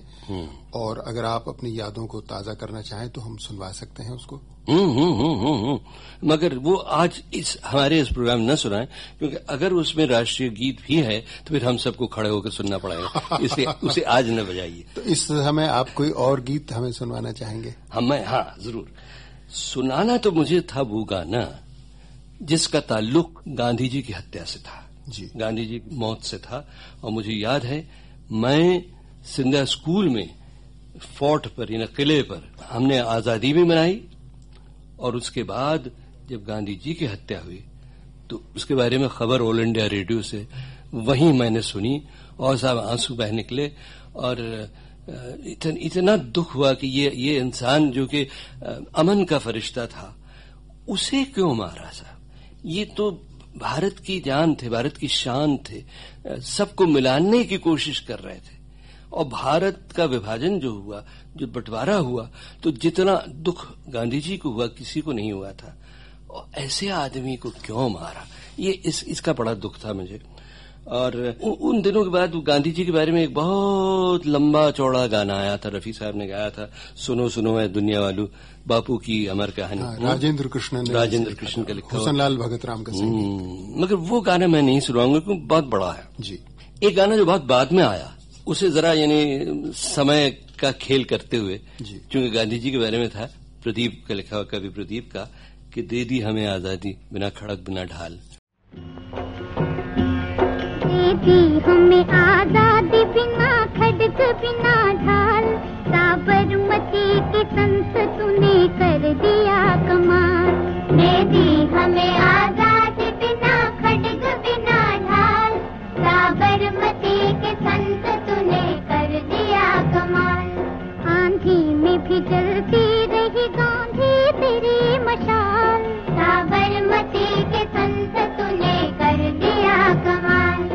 और अगर आप अपनी यादों को ताज़ा करना चाहें तो हम सुनवा सकते हैं उसको। हम्म हम्म हम्म हम्म हम्म। मगर वो आज इस हमारे इस प्रोग्राम न सुनाएँ क्योंकि अगर उसमें राष्ट्रीय गीत भी है तो फिर हम सबको खड़े होकर सुनना पड़ेगा। इसे *laughs* उसे आज न बजाइए। तो इस समय आप कोई और गीत हमें सुनवाना चाहेंगे? हम हाँ ज़रूर। सुनाना तो मुझे था वो गाना जिसका ताल्लुक गांधी जी की हत्या से था। जी। गांधी जी मौत से था। और मुझे याद है मैं सिंधा स्कूल में फोर्ट पर यानी किले पर हमने आज़ादी भी मनाई और उसके बाद जब गांधी जी की हत्या हुई तो उसके बारे में खबर ऑल इंडिया रेडियो से वहीं मैंने सुनी और साहब आँसू बह निकले और इतन, इतना दुख हुआ कि ये ये इंसान जो कि अमन का फरिश्ता था उसे क्यों मारा साहब? ये तो भारत की जान थे, भारत की शान थे, सबको मिलाने की कोशिश कर रहे थे। और भारत का विभाजन जो हुआ, जो बंटवारा हुआ तो जितना दुख गांधी जी को हुआ, किसी को नहीं हुआ था। और ऐसे आदमी को क्यों मारा? ये इस, इसका बड़ा दुख था मुझे। और उ- उन दिनों के बाद गांधी जी के बारे में एक बहुत लंबा चौड़ा गाना आया था रफी साहब ने गाया था सुनो सुनो है दुनिया वालू बापू की अमर कहानी। हाँ, राजेंद्र कृष्ण ने राजेंद्र कृष्ण का लिखा हुआ। हुसनलाल भगत राम का हम्म, मगर वो गाना मैं नहीं सुनाऊँगा क्योंकि बहुत बड़ा है। जी। एक गाना जो बहुत बाद में आया उसे जरा यानी समय का खेल करते हुए। क्योंकि गांधी जी के बारे में था प्रदीप का लिखा हुआ कवि प्रदीप का कि दे दी हमें आज़ादी बिना खड़क बिना ढाल। देती हमें आज़ादी बिना खड़ग, बिना ढाल। साबरमती के संत तूने कर दिया कमाल। दे दी हमें आज़ादी बिना खड़ग, बिना ढाल। साबरमती के संत तूने कर दिया कमाल। आंधी में भी जलती रही गांधी तेरी मशाल। साबरमती के संत तूने कर दिया कमाल।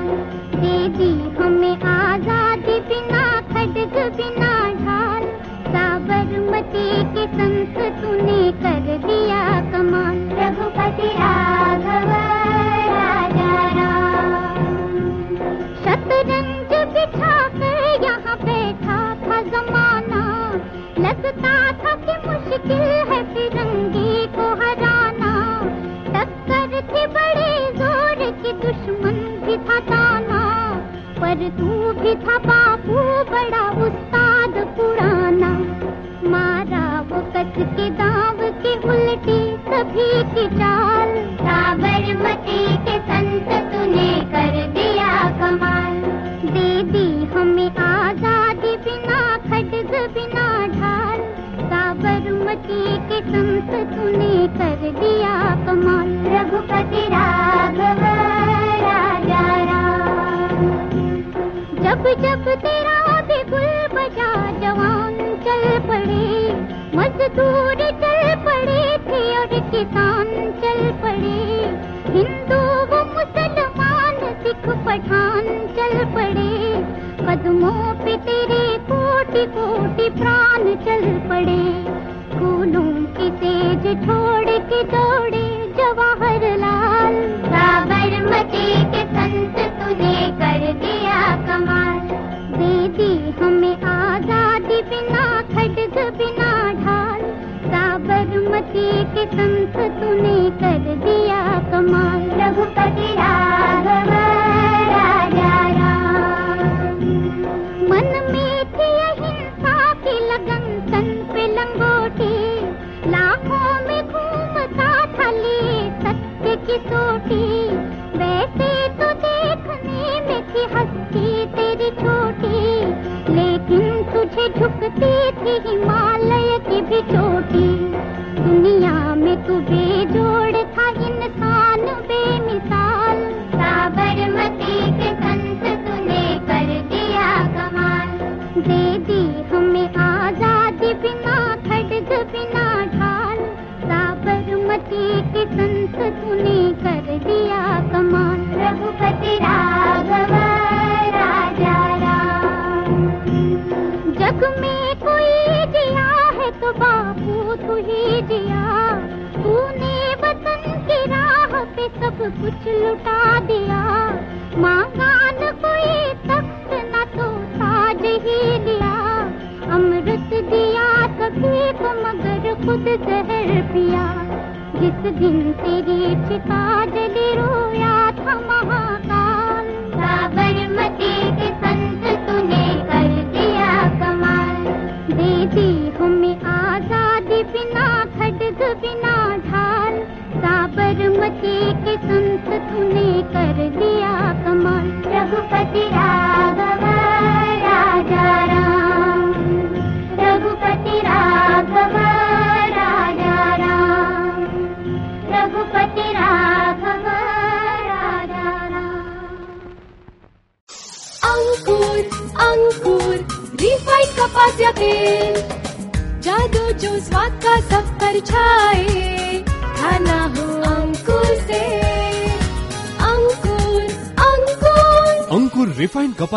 दे दी हमें आज़ादी बिना खड़ग बिना ढाल। साबरमती के संत तूने कर दिया कमाल। रघुपति राघव राजा राम। शतरंज बिछा कर यहाँ बैठा था जमाना। लगता था कि मुश्किल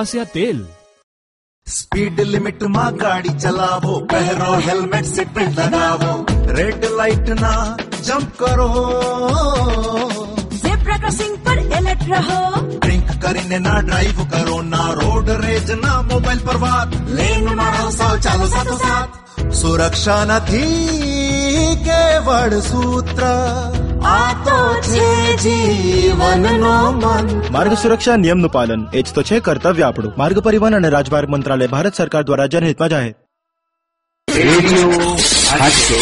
कपास या तेल। स्पीड लिमिट में गाड़ी चलावो पहरो हेलमेट सीट बेल्ट लगावो रेड लाइट ना जंप करो। जेब्रा क्रॉसिंग पर अलर्ट रहो। ड्रिंक करने ना ड्राइव करो ना रोड रेज ना मोबाइल पर बात। लेन मारो रहो चालो साथो साथ सुरक्षा नथी केवल सूत्र। आ तो छे માર્ગ સુરક્ષા નિયમનું પાલન એ જ તો છે કર્તવ્ય આપણું માર્ગ પરિવહન અને રાજમાર્ગ મંત્રાલય ભારત સરકાર દ્વારા જનહિતમાં જાહેર रेडियो हटके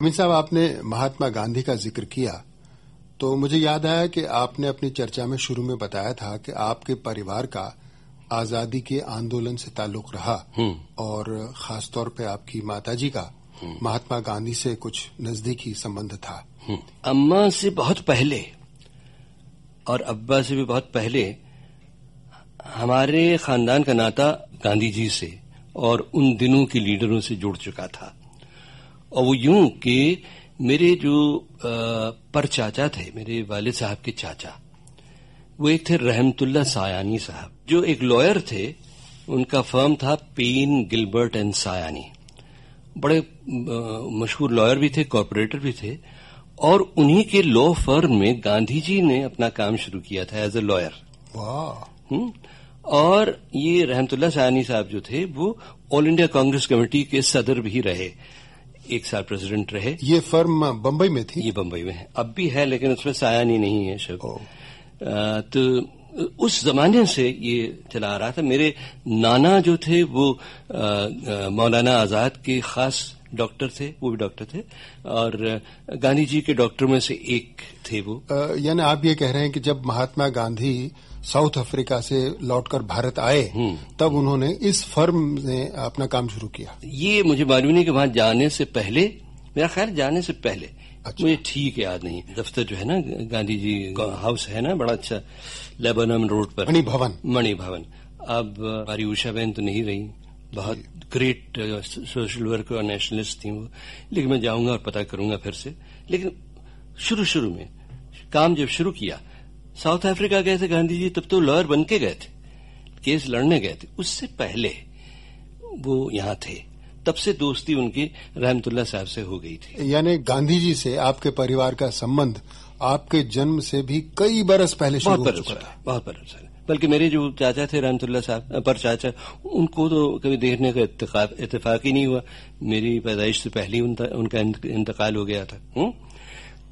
अमित साहब आपने महात्मा गांधी का जिक्र किया तो मुझे याद आया कि आपने अपनी चर्चा में शुरू में बताया था कि आपके परिवार का आजादी के आंदोलन से ताल्लुक रहा और खासतौर पे आपकी माताजी का महात्मा गांधी से कुछ नजदीकी संबंध था। अम्मा से बहुत पहले और अब्बा से भी बहुत पहले हमारे खानदान का नाता गांधी जी से और उन दिनों के लीडरों से जुड़ चुका था। और वो यूँ कि मेरे जो पर चाचा थे, मेरे वालिद साहब के चाचा, वो एक थे रहमतुल्ला सायानी साहब, जो एक लॉयर थे, उनका फर्म था पेन गिलबर्ट एंड सायानी। बड़े मशहूर लॉयर भी थे कॉरपोरेटर भी थे और उन्हीं के लॉ फर्म में गांधी जी ने अपना काम शुरू किया था एज ए लॉयर? और ये रहमतुल्ला सानी साहब जो थे वो ऑल इंडिया कांग्रेस कमेटी के सदर भी रहे। एक साल प्रेसिडेंट रहे। ये फर्म बंबई में थी? ये बंबई में है। अब भी है लेकिन उसमें सायानी नहीं है शब्द तो उस जमाने से ये चला आ रहा था। मेरे नाना जो थे वो अ, अ, मौलाना आज़ाद के खास डॉक्टर थे वो भी डॉक्टर थे और गांधी जी के डॉक्टर में से एक थे वो। यानी आप ये कह रहे हैं कि जब महात्मा गांधी साउथ अफ्रीका से लौटकर भारत आए तब उन्होंने इस फर्म ने अपना काम शुरू किया। ये मुझे मालूम नहीं कि वहाँ जाने से पहले मेरा ख्याल जाने से पहले मुझे ठीक याद नहीं। दफ्तर जो है ना गांधी जी हाउस है ना बड़ा अच्छा लेबनम रोड पर। मणि भवन। मणि भवन। अब हमारी उषा बहन तो नहीं रही। बहुत ग्रेट सोशल वर्कर और नेशनलिस्ट थी वो। लेकिन मैं जाऊँगा और पता करूँगा फिर से। लेकिन शुरू शुरू में काम जब शुरू किया साउथ अफ्रीका गए थे गांधी जी तब तो लॉयर बन के गए थे। केस लड़ने गए थे। उससे पहले वो यहाँ थे। तब से दोस्ती उनकी रहमतुल्ला साहब से हो गई थी। यानी गांधी जी से आपके परिवार का संबंध आपके जन्म से भी कई बरस पहले शुरू हो चुका है। बहुत बरस बल्कि मेरे जो चाचा थे रहमतुल्ला साहब पर चाचा उनको तो कभी देखने का इत्तेफाक इत्तेफाक ही नहीं हुआ। मेरी पैदाइश से पहले ही उनका, उनका इंतकाल हो गया था। हुँ?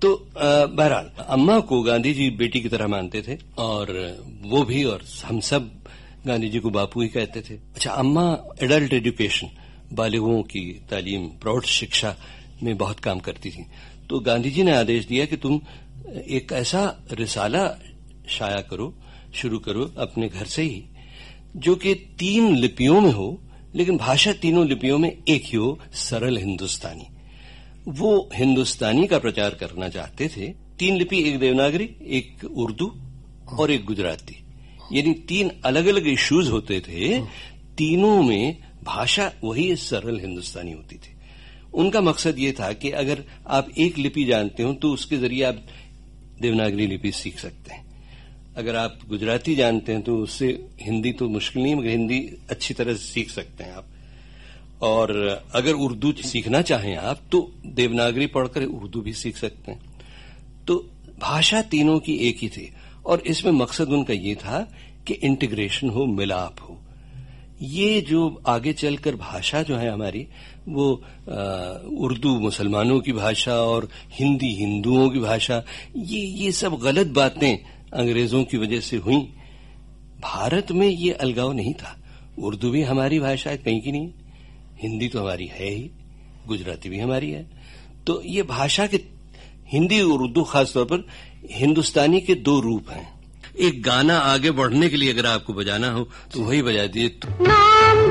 तो बहरहाल अम्मा को गांधी जी बेटी की तरह मानते थे और वो भी और हम सब गांधी जी को बापू ही कहते थे। अच्छा अम्मा एडल्ट एजुकेशन बालिगों की तालीम, प्रौढ़ शिक्षा में बहुत काम करती थी। तो गांधी जी ने आदेश दिया कि तुम एक ऐसा रिसाला शाया करो, शुरू करो अपने घर से ही, जो कि तीन लिपियों में हो, लेकिन भाषा तीनों लिपियों में एक ही हो, सरल हिंदुस्तानी। वो हिंदुस्तानी का प्रचार करना चाहते थे। तीन लिपि, एक देवनागरी, एक उर्दू और एक गुजराती। यानी तीन अलग अलग इश्यूज़ होते थे। तीनों में भाषा वही सरल हिंदुस्तानी होती थी। उनका मकसद ये था कि अगर आप एक लिपि जानते हो तो उसके ज़रिए आप देवनागरी लिपि सीख सकते हैं। अगर आप गुजराती जानते हैं तो उससे हिंदी तो मुश्किल नहीं, मगर हिंदी अच्छी तरह से सीख सकते हैं आप। और अगर उर्दू सीखना चाहें आप तो देवनागरी पढ़कर उर्दू भी सीख सकते हैं। तो भाषा तीनों की एक ही थी, और इसमें मकसद उनका ये था कि इंटीग्रेशन हो, मिलाप हो। ये जो आगे चलकर भाषा जो है हमारी, वो उर्दू मुसलमानों की भाषा और हिंदी हिंदुओं की भाषा, ये ये सब गलत बातें अंग्रेज़ों की वजह से हुई। भारत में ये अलगाव नहीं था। उर्दू भी हमारी भाषा है, कहीं की नहीं। हिंदी तो हमारी है ही, गुजराती भी हमारी है। तो ये भाषा के, हिंदी और उर्दू खासतौर पर हिंदुस्तानी के दो रूप हैं। एक गाना आगे बढ़ने के लिए अगर आपको बजाना हो तो वही बजा दिए नाम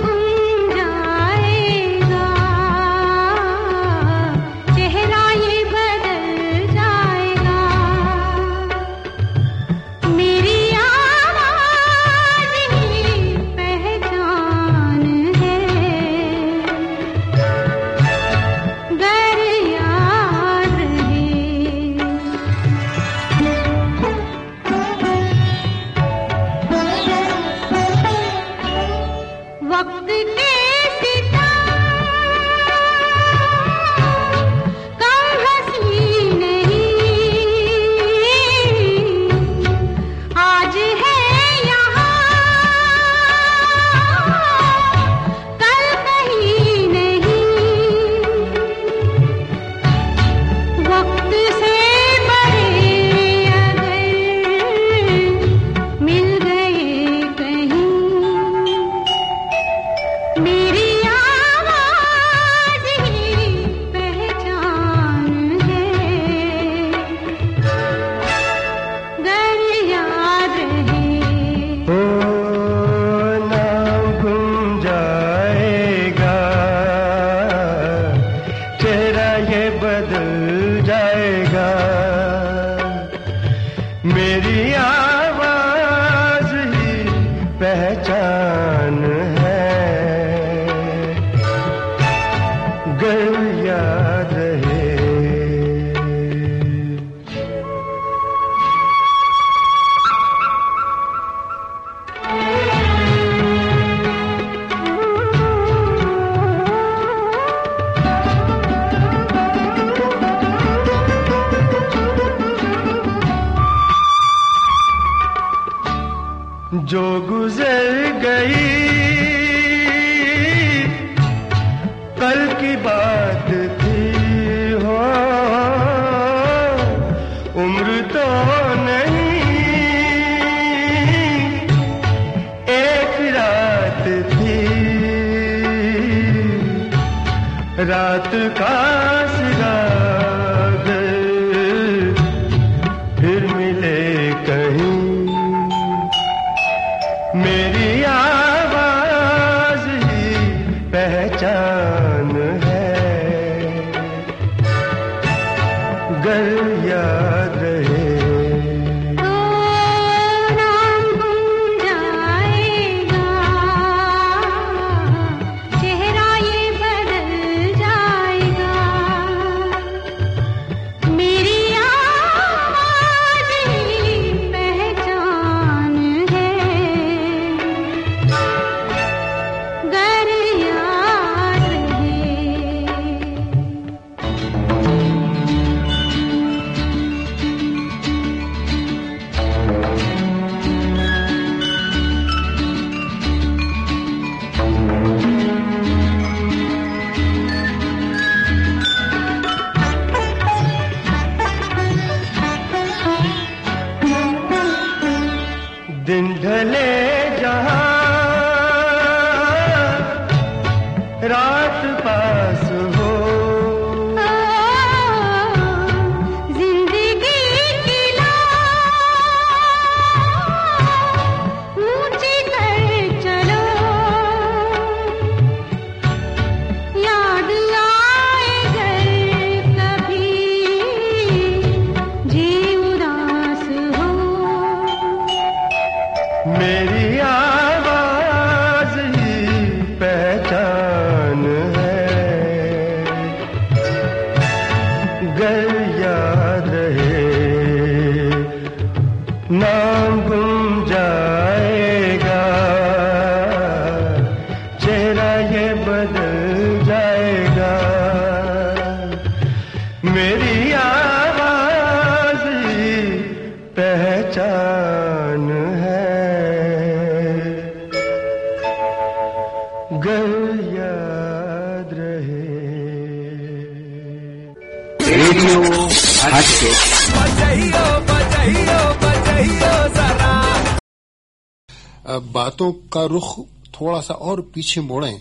का रुख थोड़ा सा और पीछे मोड़े।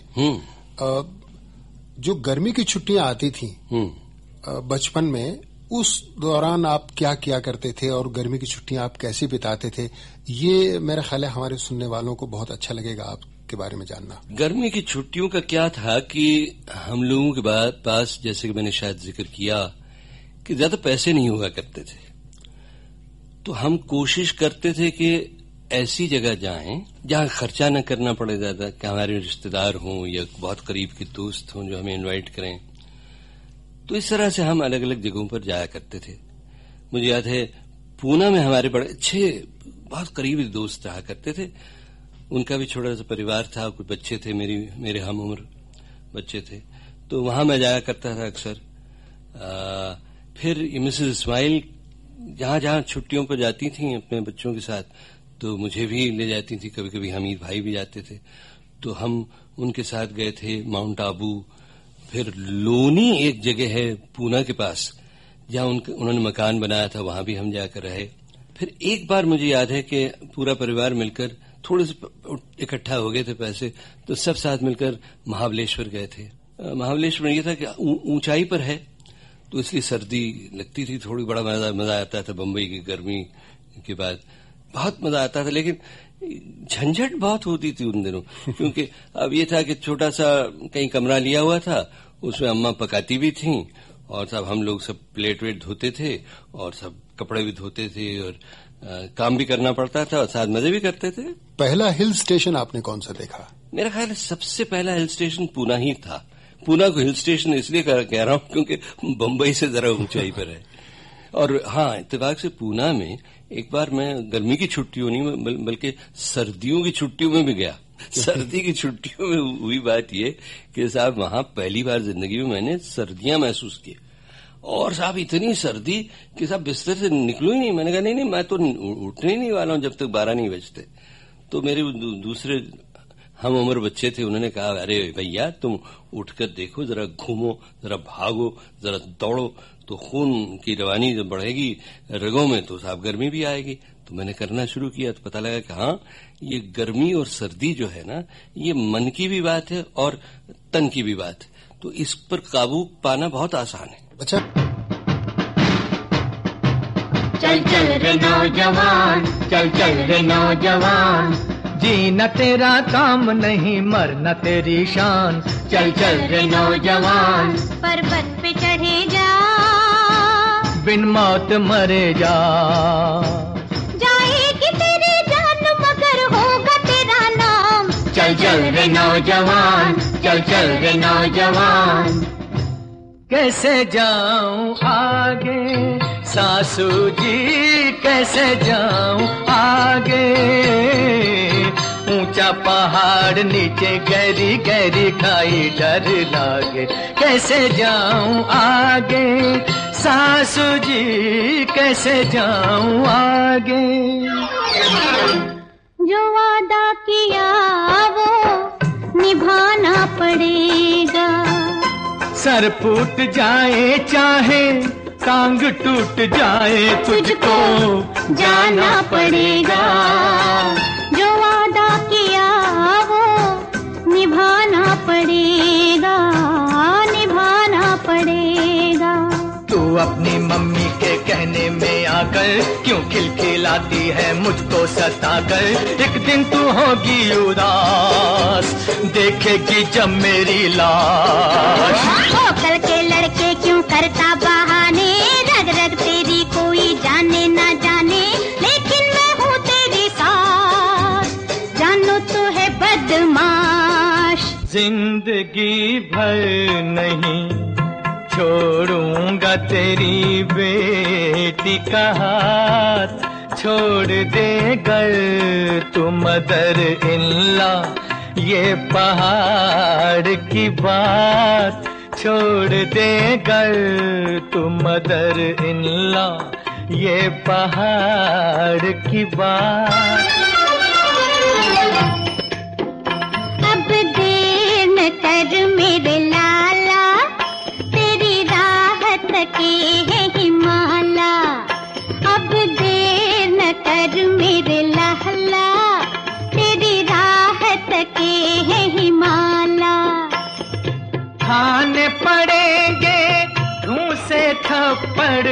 जो गर्मी की छुट्टियाँ आती थी बचपन में उस दौरान आप क्या किया करते थे और गर्मी की छुट्टियाँ आप कैसे बिताते थे ये मेरा ख्याल है हमारे सुनने वालों को बहुत अच्छा लगेगा आपके बारे में जानना। गर्मी की छुट्टियों का क्या था कि हम लोगों के पास जैसे कि मैंने शायद ज़िक्र किया कि ज़्यादा पैसे नहीं हुआ करते थे। तो हम कोशिश करते थे कि ऐसी जगह जाएँ जहाँ खर्चा न करना पड़े ज़्यादा, कि हमारे रिश्तेदार हों या बहुत करीब के दोस्त हों जो हमें इनवाइट करें। तो इस तरह से हम अलग अलग जगहों पर जाया करते थे। मुझे याद है, पूना में हमारे बड़े अच्छे, बहुत करीबी दोस्त रहा करते थे। उनका भी छोटा सा परिवार था, कुछ बच्चे थे मेरी, मेरे हम उम्र बच्चे थे। तो वहाँ मैं जाया करता था अक्सर। फिर मिसेस इस्माइल जहाँ जहाँ छुट्टियों पर जाती थी अपने बच्चों के साथ तो मुझे भी ले जाती थी कभी कभी हमीद भाई भी जाते थे। तो हम उनके साथ गए थे माउंट आबू। फिर लोनी एक जगह है पूना के पास, जहाँ उन्होंने मकान बनाया था, वहाँ भी हम जाकर रहे। फिर एक बार मुझे याद है कि पूरा परिवार मिलकर थोड़े से इकट्ठा हो गए थे पैसे तो सब साथ मिलकर महाबलेश्वर गए थे। महाबलेश्वर में ये था कि ऊंचाई पर है तो इसलिए सर्दी लगती थी, थोड़ी बड़ा मज़ा आता था बम्बई की गर्मी के बाद। बहुत मज़ा आता था लेकिन झंझट बहुत होती थी उन दिनों क्योंकि *laughs* अब ये था कि छोटा सा कहीं कमरा लिया हुआ था उसमें अम्मा पकाती भी थीं और सब हम लोग सब प्लेट वेट धोते थे और सब कपड़े भी धोते थे और अ, काम भी करना पड़ता था और साथ मज़े भी करते थे। पहला हिल स्टेशन आपने कौन सा देखा? मेरा ख्याल सबसे पहला हिल स्टेशन पूना ही था। पूना को हिल स्टेशन इसलिए कह रहा हूँ क्योंकि बंबई से जरा ऊंचाई पर है। *laughs* और हाँ इत्तेफाक से पूना में एक बार मैं गर्मी की छुट्टियों नहीं बल, बल्कि सर्दियों की छुट्टियों में भी गया। सर्दी की छुट्टियों में हुई बात ये कि साहब वहाँ पहली बार ज़िंदगी में मैंने सर्दियाँ महसूस की। और साहब इतनी सर्दी कि साहब बिस्तर से निकलू ही नहीं। मैंने कहा नहीं नहीं मैं तो उठने ही नहीं वाला हूँ जब तक बारह नहीं बजते। तो मेरे दूसरे हम उम्र बच्चे थे उन्होंने कहा अरे भैया तुम उठकर देखो जरा घूमो जरा भागो जरा दौड़ो। तो खून की रवानी जब बढ़ेगी रगों में तो साफ़ गर्मी भी आएगी। तो मैंने करना शुरू किया तो पता लगा कि हाँ ये गर्मी और सर्दी जो है ना ये मन की भी बात है और तन की भी बात है। तो इस पर काबू पाना बहुत आसान है। अच्छा। चल चल रे नौजवान चल चल रे नौजवान। जीना तेरा काम नहीं मरना तेरी शान। चल चल रे नौजवान। पर्वत पे चढ़े जा। बिन मौत मरे जा। जाएगी तेरी जान मगर होगा तेरा नाम। चल चल रे नौजवान चल चल रे नौजवान। कैसे जाऊँ आगे? सासू जी कैसे जाऊँ आगे? ऊँचा पहाड़ नीचे गहरी गहरी खाई डर लागे। कैसे जाऊँ आगे? सासू जी कैसे जाऊँ आगे? जो वादा किया वो निभाना पड़ेगा। सर फूट जाए चाहे टांग टूट जाए तुझको जाना पड़ेगा। जो वादा किया वो निभाना पड़ेगा। मम्मी के कहने में आकर क्यों खिलखिलाती है मुझको सताकर? एक दिन तू होगी उदास देखेगी जब मेरी लाश। ओ कल के लड़के क्यों करता बहाने? रग रग तेरी कोई जाने ना जाने लेकिन मैं हूँ तेरी साथ जानो तो है बदमाश। ज़िंदगी भर नहीं छोड़ूँगा तेरी बेटी का हाथ। छोड़ दे गर तू मदर इल्ला ये पहाड़ की बात। छोड़ दे गर तू मदर इल्ला ये पहाड़ की बात। पड़ेंगे से थप्पड़।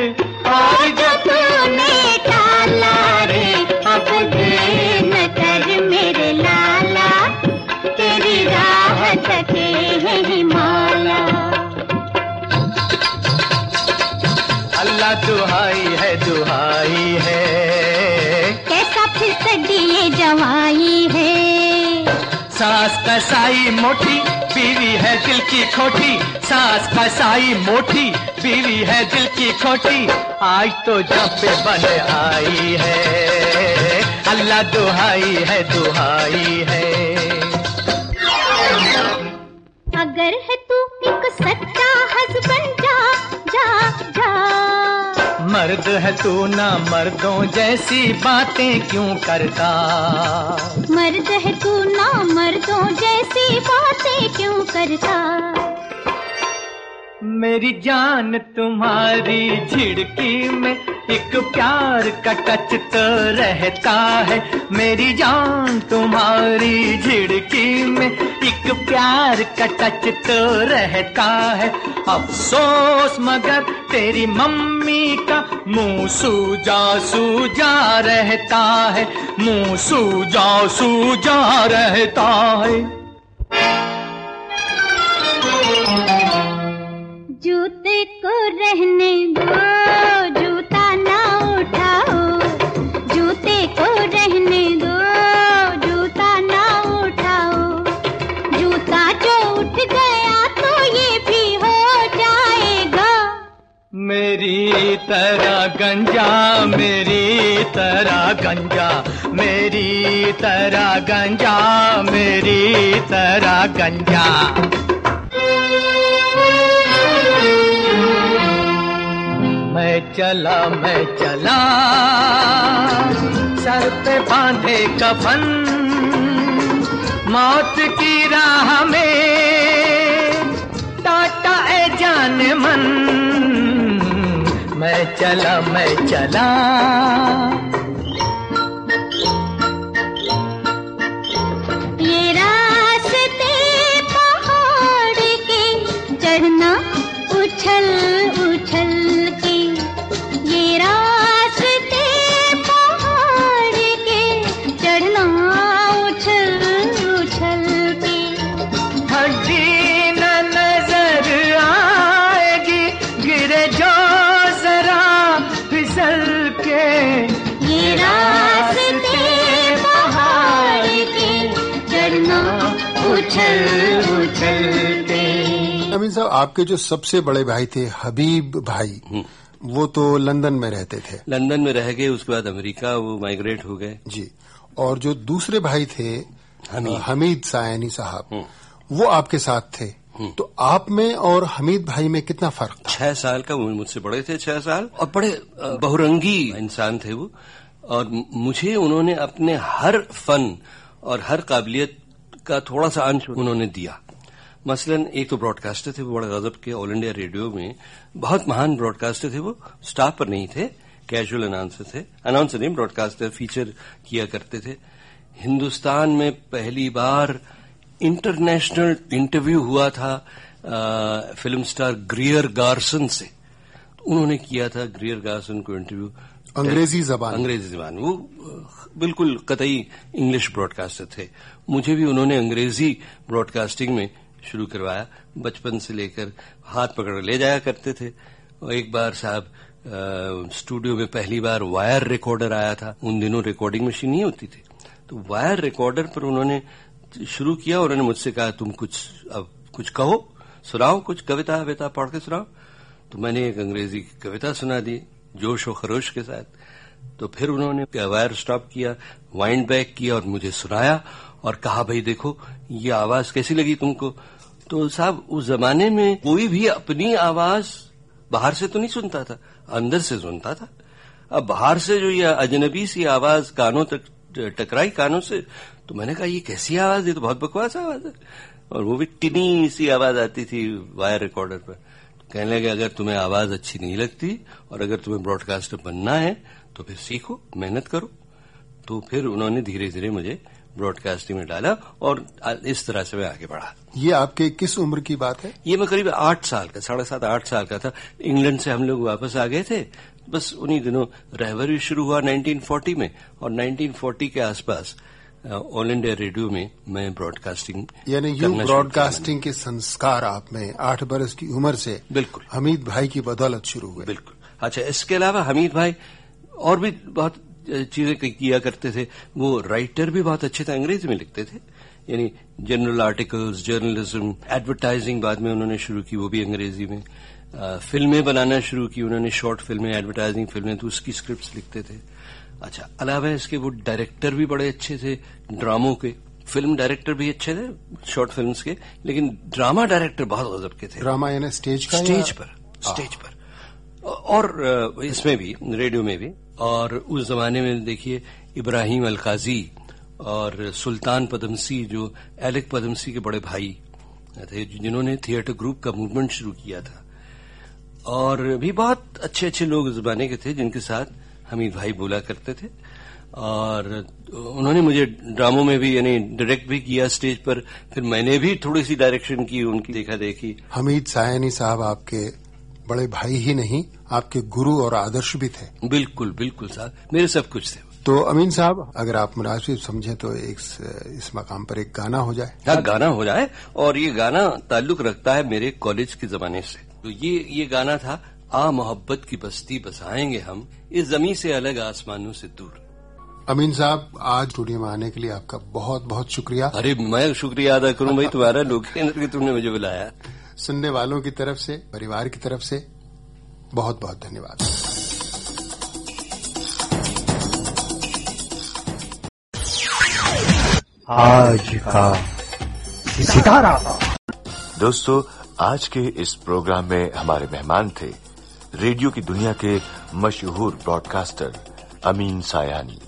और जो तूने टाला रे अब देर न कर मेरे लाला। तेरी राहत के है हिमाला। अल्लाह दुहाई है दुहाई है। कैसा फिर सदिए जवाई है। सास कसाई मोटी बीवी है दिल की खोटी सास फसाई मोटी बीवी है दिल की खोटी। आज तो जब पे बन आई है अल्लाह दुहाई है दुहाई है। अगर है तू एक सच्चा हस्बैंड जा जा जा। मर्द है तू ना मर्दों जैसी बातें क्यों करता? मर्द है तू ना मर्दों जैसी बातें क्यों करता? मेरी जान तुम्हारी झिड़की में एक प्यार का टच तो रहता है। मेरी जान तुम्हारी झिड़की में एक प्यार का टच तो रहता है। अफसोस मगर तेरी मम्मी का मुँह सूजा सूजा रहता है। मुँह सूजा सूजा रहता है। जूते को रहने दो, जूता ना उठाओ। जूते को रहने दो, जूता ना उठाओ। जूता जो उठ गया तो ये भी हो जाएगा। मेरी तरह गंजा, मेरी तरह गंजा, मेरी तरह गंजा, मेरी तरह गंजा। मैं चला मैं चला। सर पे बांधे कफन, मौत की राह में। टाटा ए जान मन, मैं चला मैं चला। आपके जो सबसे बड़े भाई थे हबीब भाई वो तो लंदन में रहते थे। लंदन में रह गए उसके बाद अमेरिका वो माइग्रेट हो गए। जी। और जो दूसरे भाई थे हमीद। हमीद सायनी साहब वो आपके साथ थे। तो आप में और हमीद भाई में कितना फ़र्क था? छह साल का मुझसे बड़े थे छह साल। और बड़े बहुरंगी इंसान थे वो। और मुझे उन्होंने अपने हर फन और हर काबिलियत का थोड़ा सा अंश उन्होंने दिया। मसलन एक तो ब्रॉडकास्टर थे वो बड़े गजब के ऑल इंडिया रेडियो में बहुत महान ब्रॉडकास्टर थे वो स्टाफ पर नहीं थे कैजुअल अनाउंसर थे अनाउंसर नहीं ब्रॉडकास्टर फीचर किया करते थे। हिंदुस्तान में पहली बार इंटरनेशनल इंटरव्यू हुआ था अ, फ़िल्म स्टार ग्रियर गार्सन से। उन्होंने किया था ग्रियर गार्सन को इंटरव्यू अंग्रेज़ी जबान। अंग्रेज़ी जबान। वो बिल्कुल कतई इंग्लिश ब्रॉडकास्टर थे। मुझे भी उन्होंने अंग्रेज़ी ब्रॉडकास्टिंग में शुरू करवाया। बचपन से लेकर हाथ पकड़ ले जाया करते थे। और एक बार साहब स्टूडियो में पहली बार वायर रिकॉर्डर आया था। उन दिनों रिकॉर्डिंग मशीन नहीं होती थी। तो वायर रिकॉर्डर पर उन्होंने शुरू किया उन्होंने मुझसे कहा, तुम कुछ, अब कुछ कहो, सुनाओ कुछ कविता विता पढ़ के सुनाओ। तो मैंने एक अंग्रेज़ी की कविता सुना दी, जोश और खरोश के साथ। तो फिर उन्होंने वायर स्टॉप किया, वाइंड बैक किया और मुझे सुनाया। और कहा, भाई देखो, ये आवाज़ कैसी लगी तुमको? तो साहब, उस जमाने में कोई भी अपनी आवाज़ बाहर से तो नहीं सुनता था, अंदर से सुनता था। अब बाहर से जो ये अजनबी सी आवाज़ कानों तक, टकराई कानों से तो मैंने कहा, ये कैसी आवाज़ ये तो बहुत बकवास आवाज़ है। और वो भी टिनी सी आवाज़ आती थी वायर रिकॉर्डर पर। तो कहने लगे, अगर तुम्हें आवाज़ अच्छी नहीं लगती और अगर तुम्हें ब्रॉडकास्टर बनना है तो फिर सीखो, मेहनत करो। तो फिर उन्होंने धीरे धीरे मुझे ब्रॉडकास्टिंग में डाला और इस तरह से मैं आगे बढ़ा। ये आपके किस उम्र की बात है? ये मैं करीब आठ साल का साढ़े सात आठ साल का था। इंग्लैंड से हम लोग वापस आ गए थे। बस उन्हीं दिनों रहवर भी शुरू हुआ 1940 में और 1940 के आसपास ऑल इंडिया रेडियो में मैं ब्रॉडकास्टिंग यानी यू ब्रॉडकास्टिंग के संस्कार आप में आठ बरस की उम्र से बिल्कुल। हमीद भाई की बदौलत शुरू हुए। बिल्कुल। अच्छा इसके अलावा हमीद भाई और भी बहुत चीज़ें किया करते थे। वो राइटर भी बहुत अच्छे थे अंग्रेज़ी में लिखते थे। यानी जनरल आर्टिकल्स जर्नलिज्म एडवर्टाइजिंग बाद में उन्होंने शुरू की वो भी अंग्रेज़ी में। आ, फ़िल्में बनाना शुरू की उन्होंने शॉर्ट फ़िल्में एडवर्टाइजिंग फ़िल्में तो उसकी स्क्रिप्ट्स लिखते थे। अच्छा अलावा इसके वो डायरेक्टर भी बड़े अच्छे थे ड्रामों के। फ़िल्म डायरेक्टर भी अच्छे थे शॉर्ट फिल्म्स के लेकिन ड्रामा डायरेक्टर बहुत गजब के थे। ड्रामा यानी स्टेज का स्टेज पर स्टेज पर। और इसमें भी, रेडियो में भी, और उस जमाने में देखिए, इब्राहिम अलकाजी और सुल्तान पदमसी, जो एलिक पदमसी के बड़े भाई थे, जिन्होंने थिएटर ग्रुप का मूवमेंट शुरू किया था। और भी बहुत अच्छे अच्छे लोग उस जमाने के थे, जिनके साथ हमीद भाई बोला करते थे। और उन्होंने मुझे ड्रामों में भी, यानी डायरेक्ट भी किया स्टेज पर, फिर मैंने भी थोड़ी सी डायरेक्शन की, उनकी देखा देखी हमीद सायनी साहब आपके बड़े भाई ही नहीं आपके गुरु और आदर्श भी थे। बिल्कुल बिल्कुल साहब मेरे सब कुछ थे। तो अमीन साहब अगर आप मुनासिब समझे तो एक इस मकाम पर एक गाना हो जाए। हाँ गाना हो जाए और ये गाना ताल्लुक रखता है मेरे कॉलेज के जमाने से। तो ये ये गाना था आ मोहब्बत की बस्ती बसाएँगे हम इस जमी से अलग आसमानों से दूर। अमीन साहब आज स्टूडियो में आने के लिए आपका बहुत बहुत शुक्रिया। अरे मैं शुक्रिया अदा करूँ भाई तुम्हारा लोकेंद्र की तुमने मुझे बुलाया। सुनने वालों की तरफ़ से परिवार की तरफ़ से बहुत बहुत धन्यवाद। आज का सितारा। दोस्तों आज के इस प्रोग्राम में हमारे मेहमान थे रेडियो की दुनिया के मशहूर ब्रॉडकास्टर अमीन सायानी।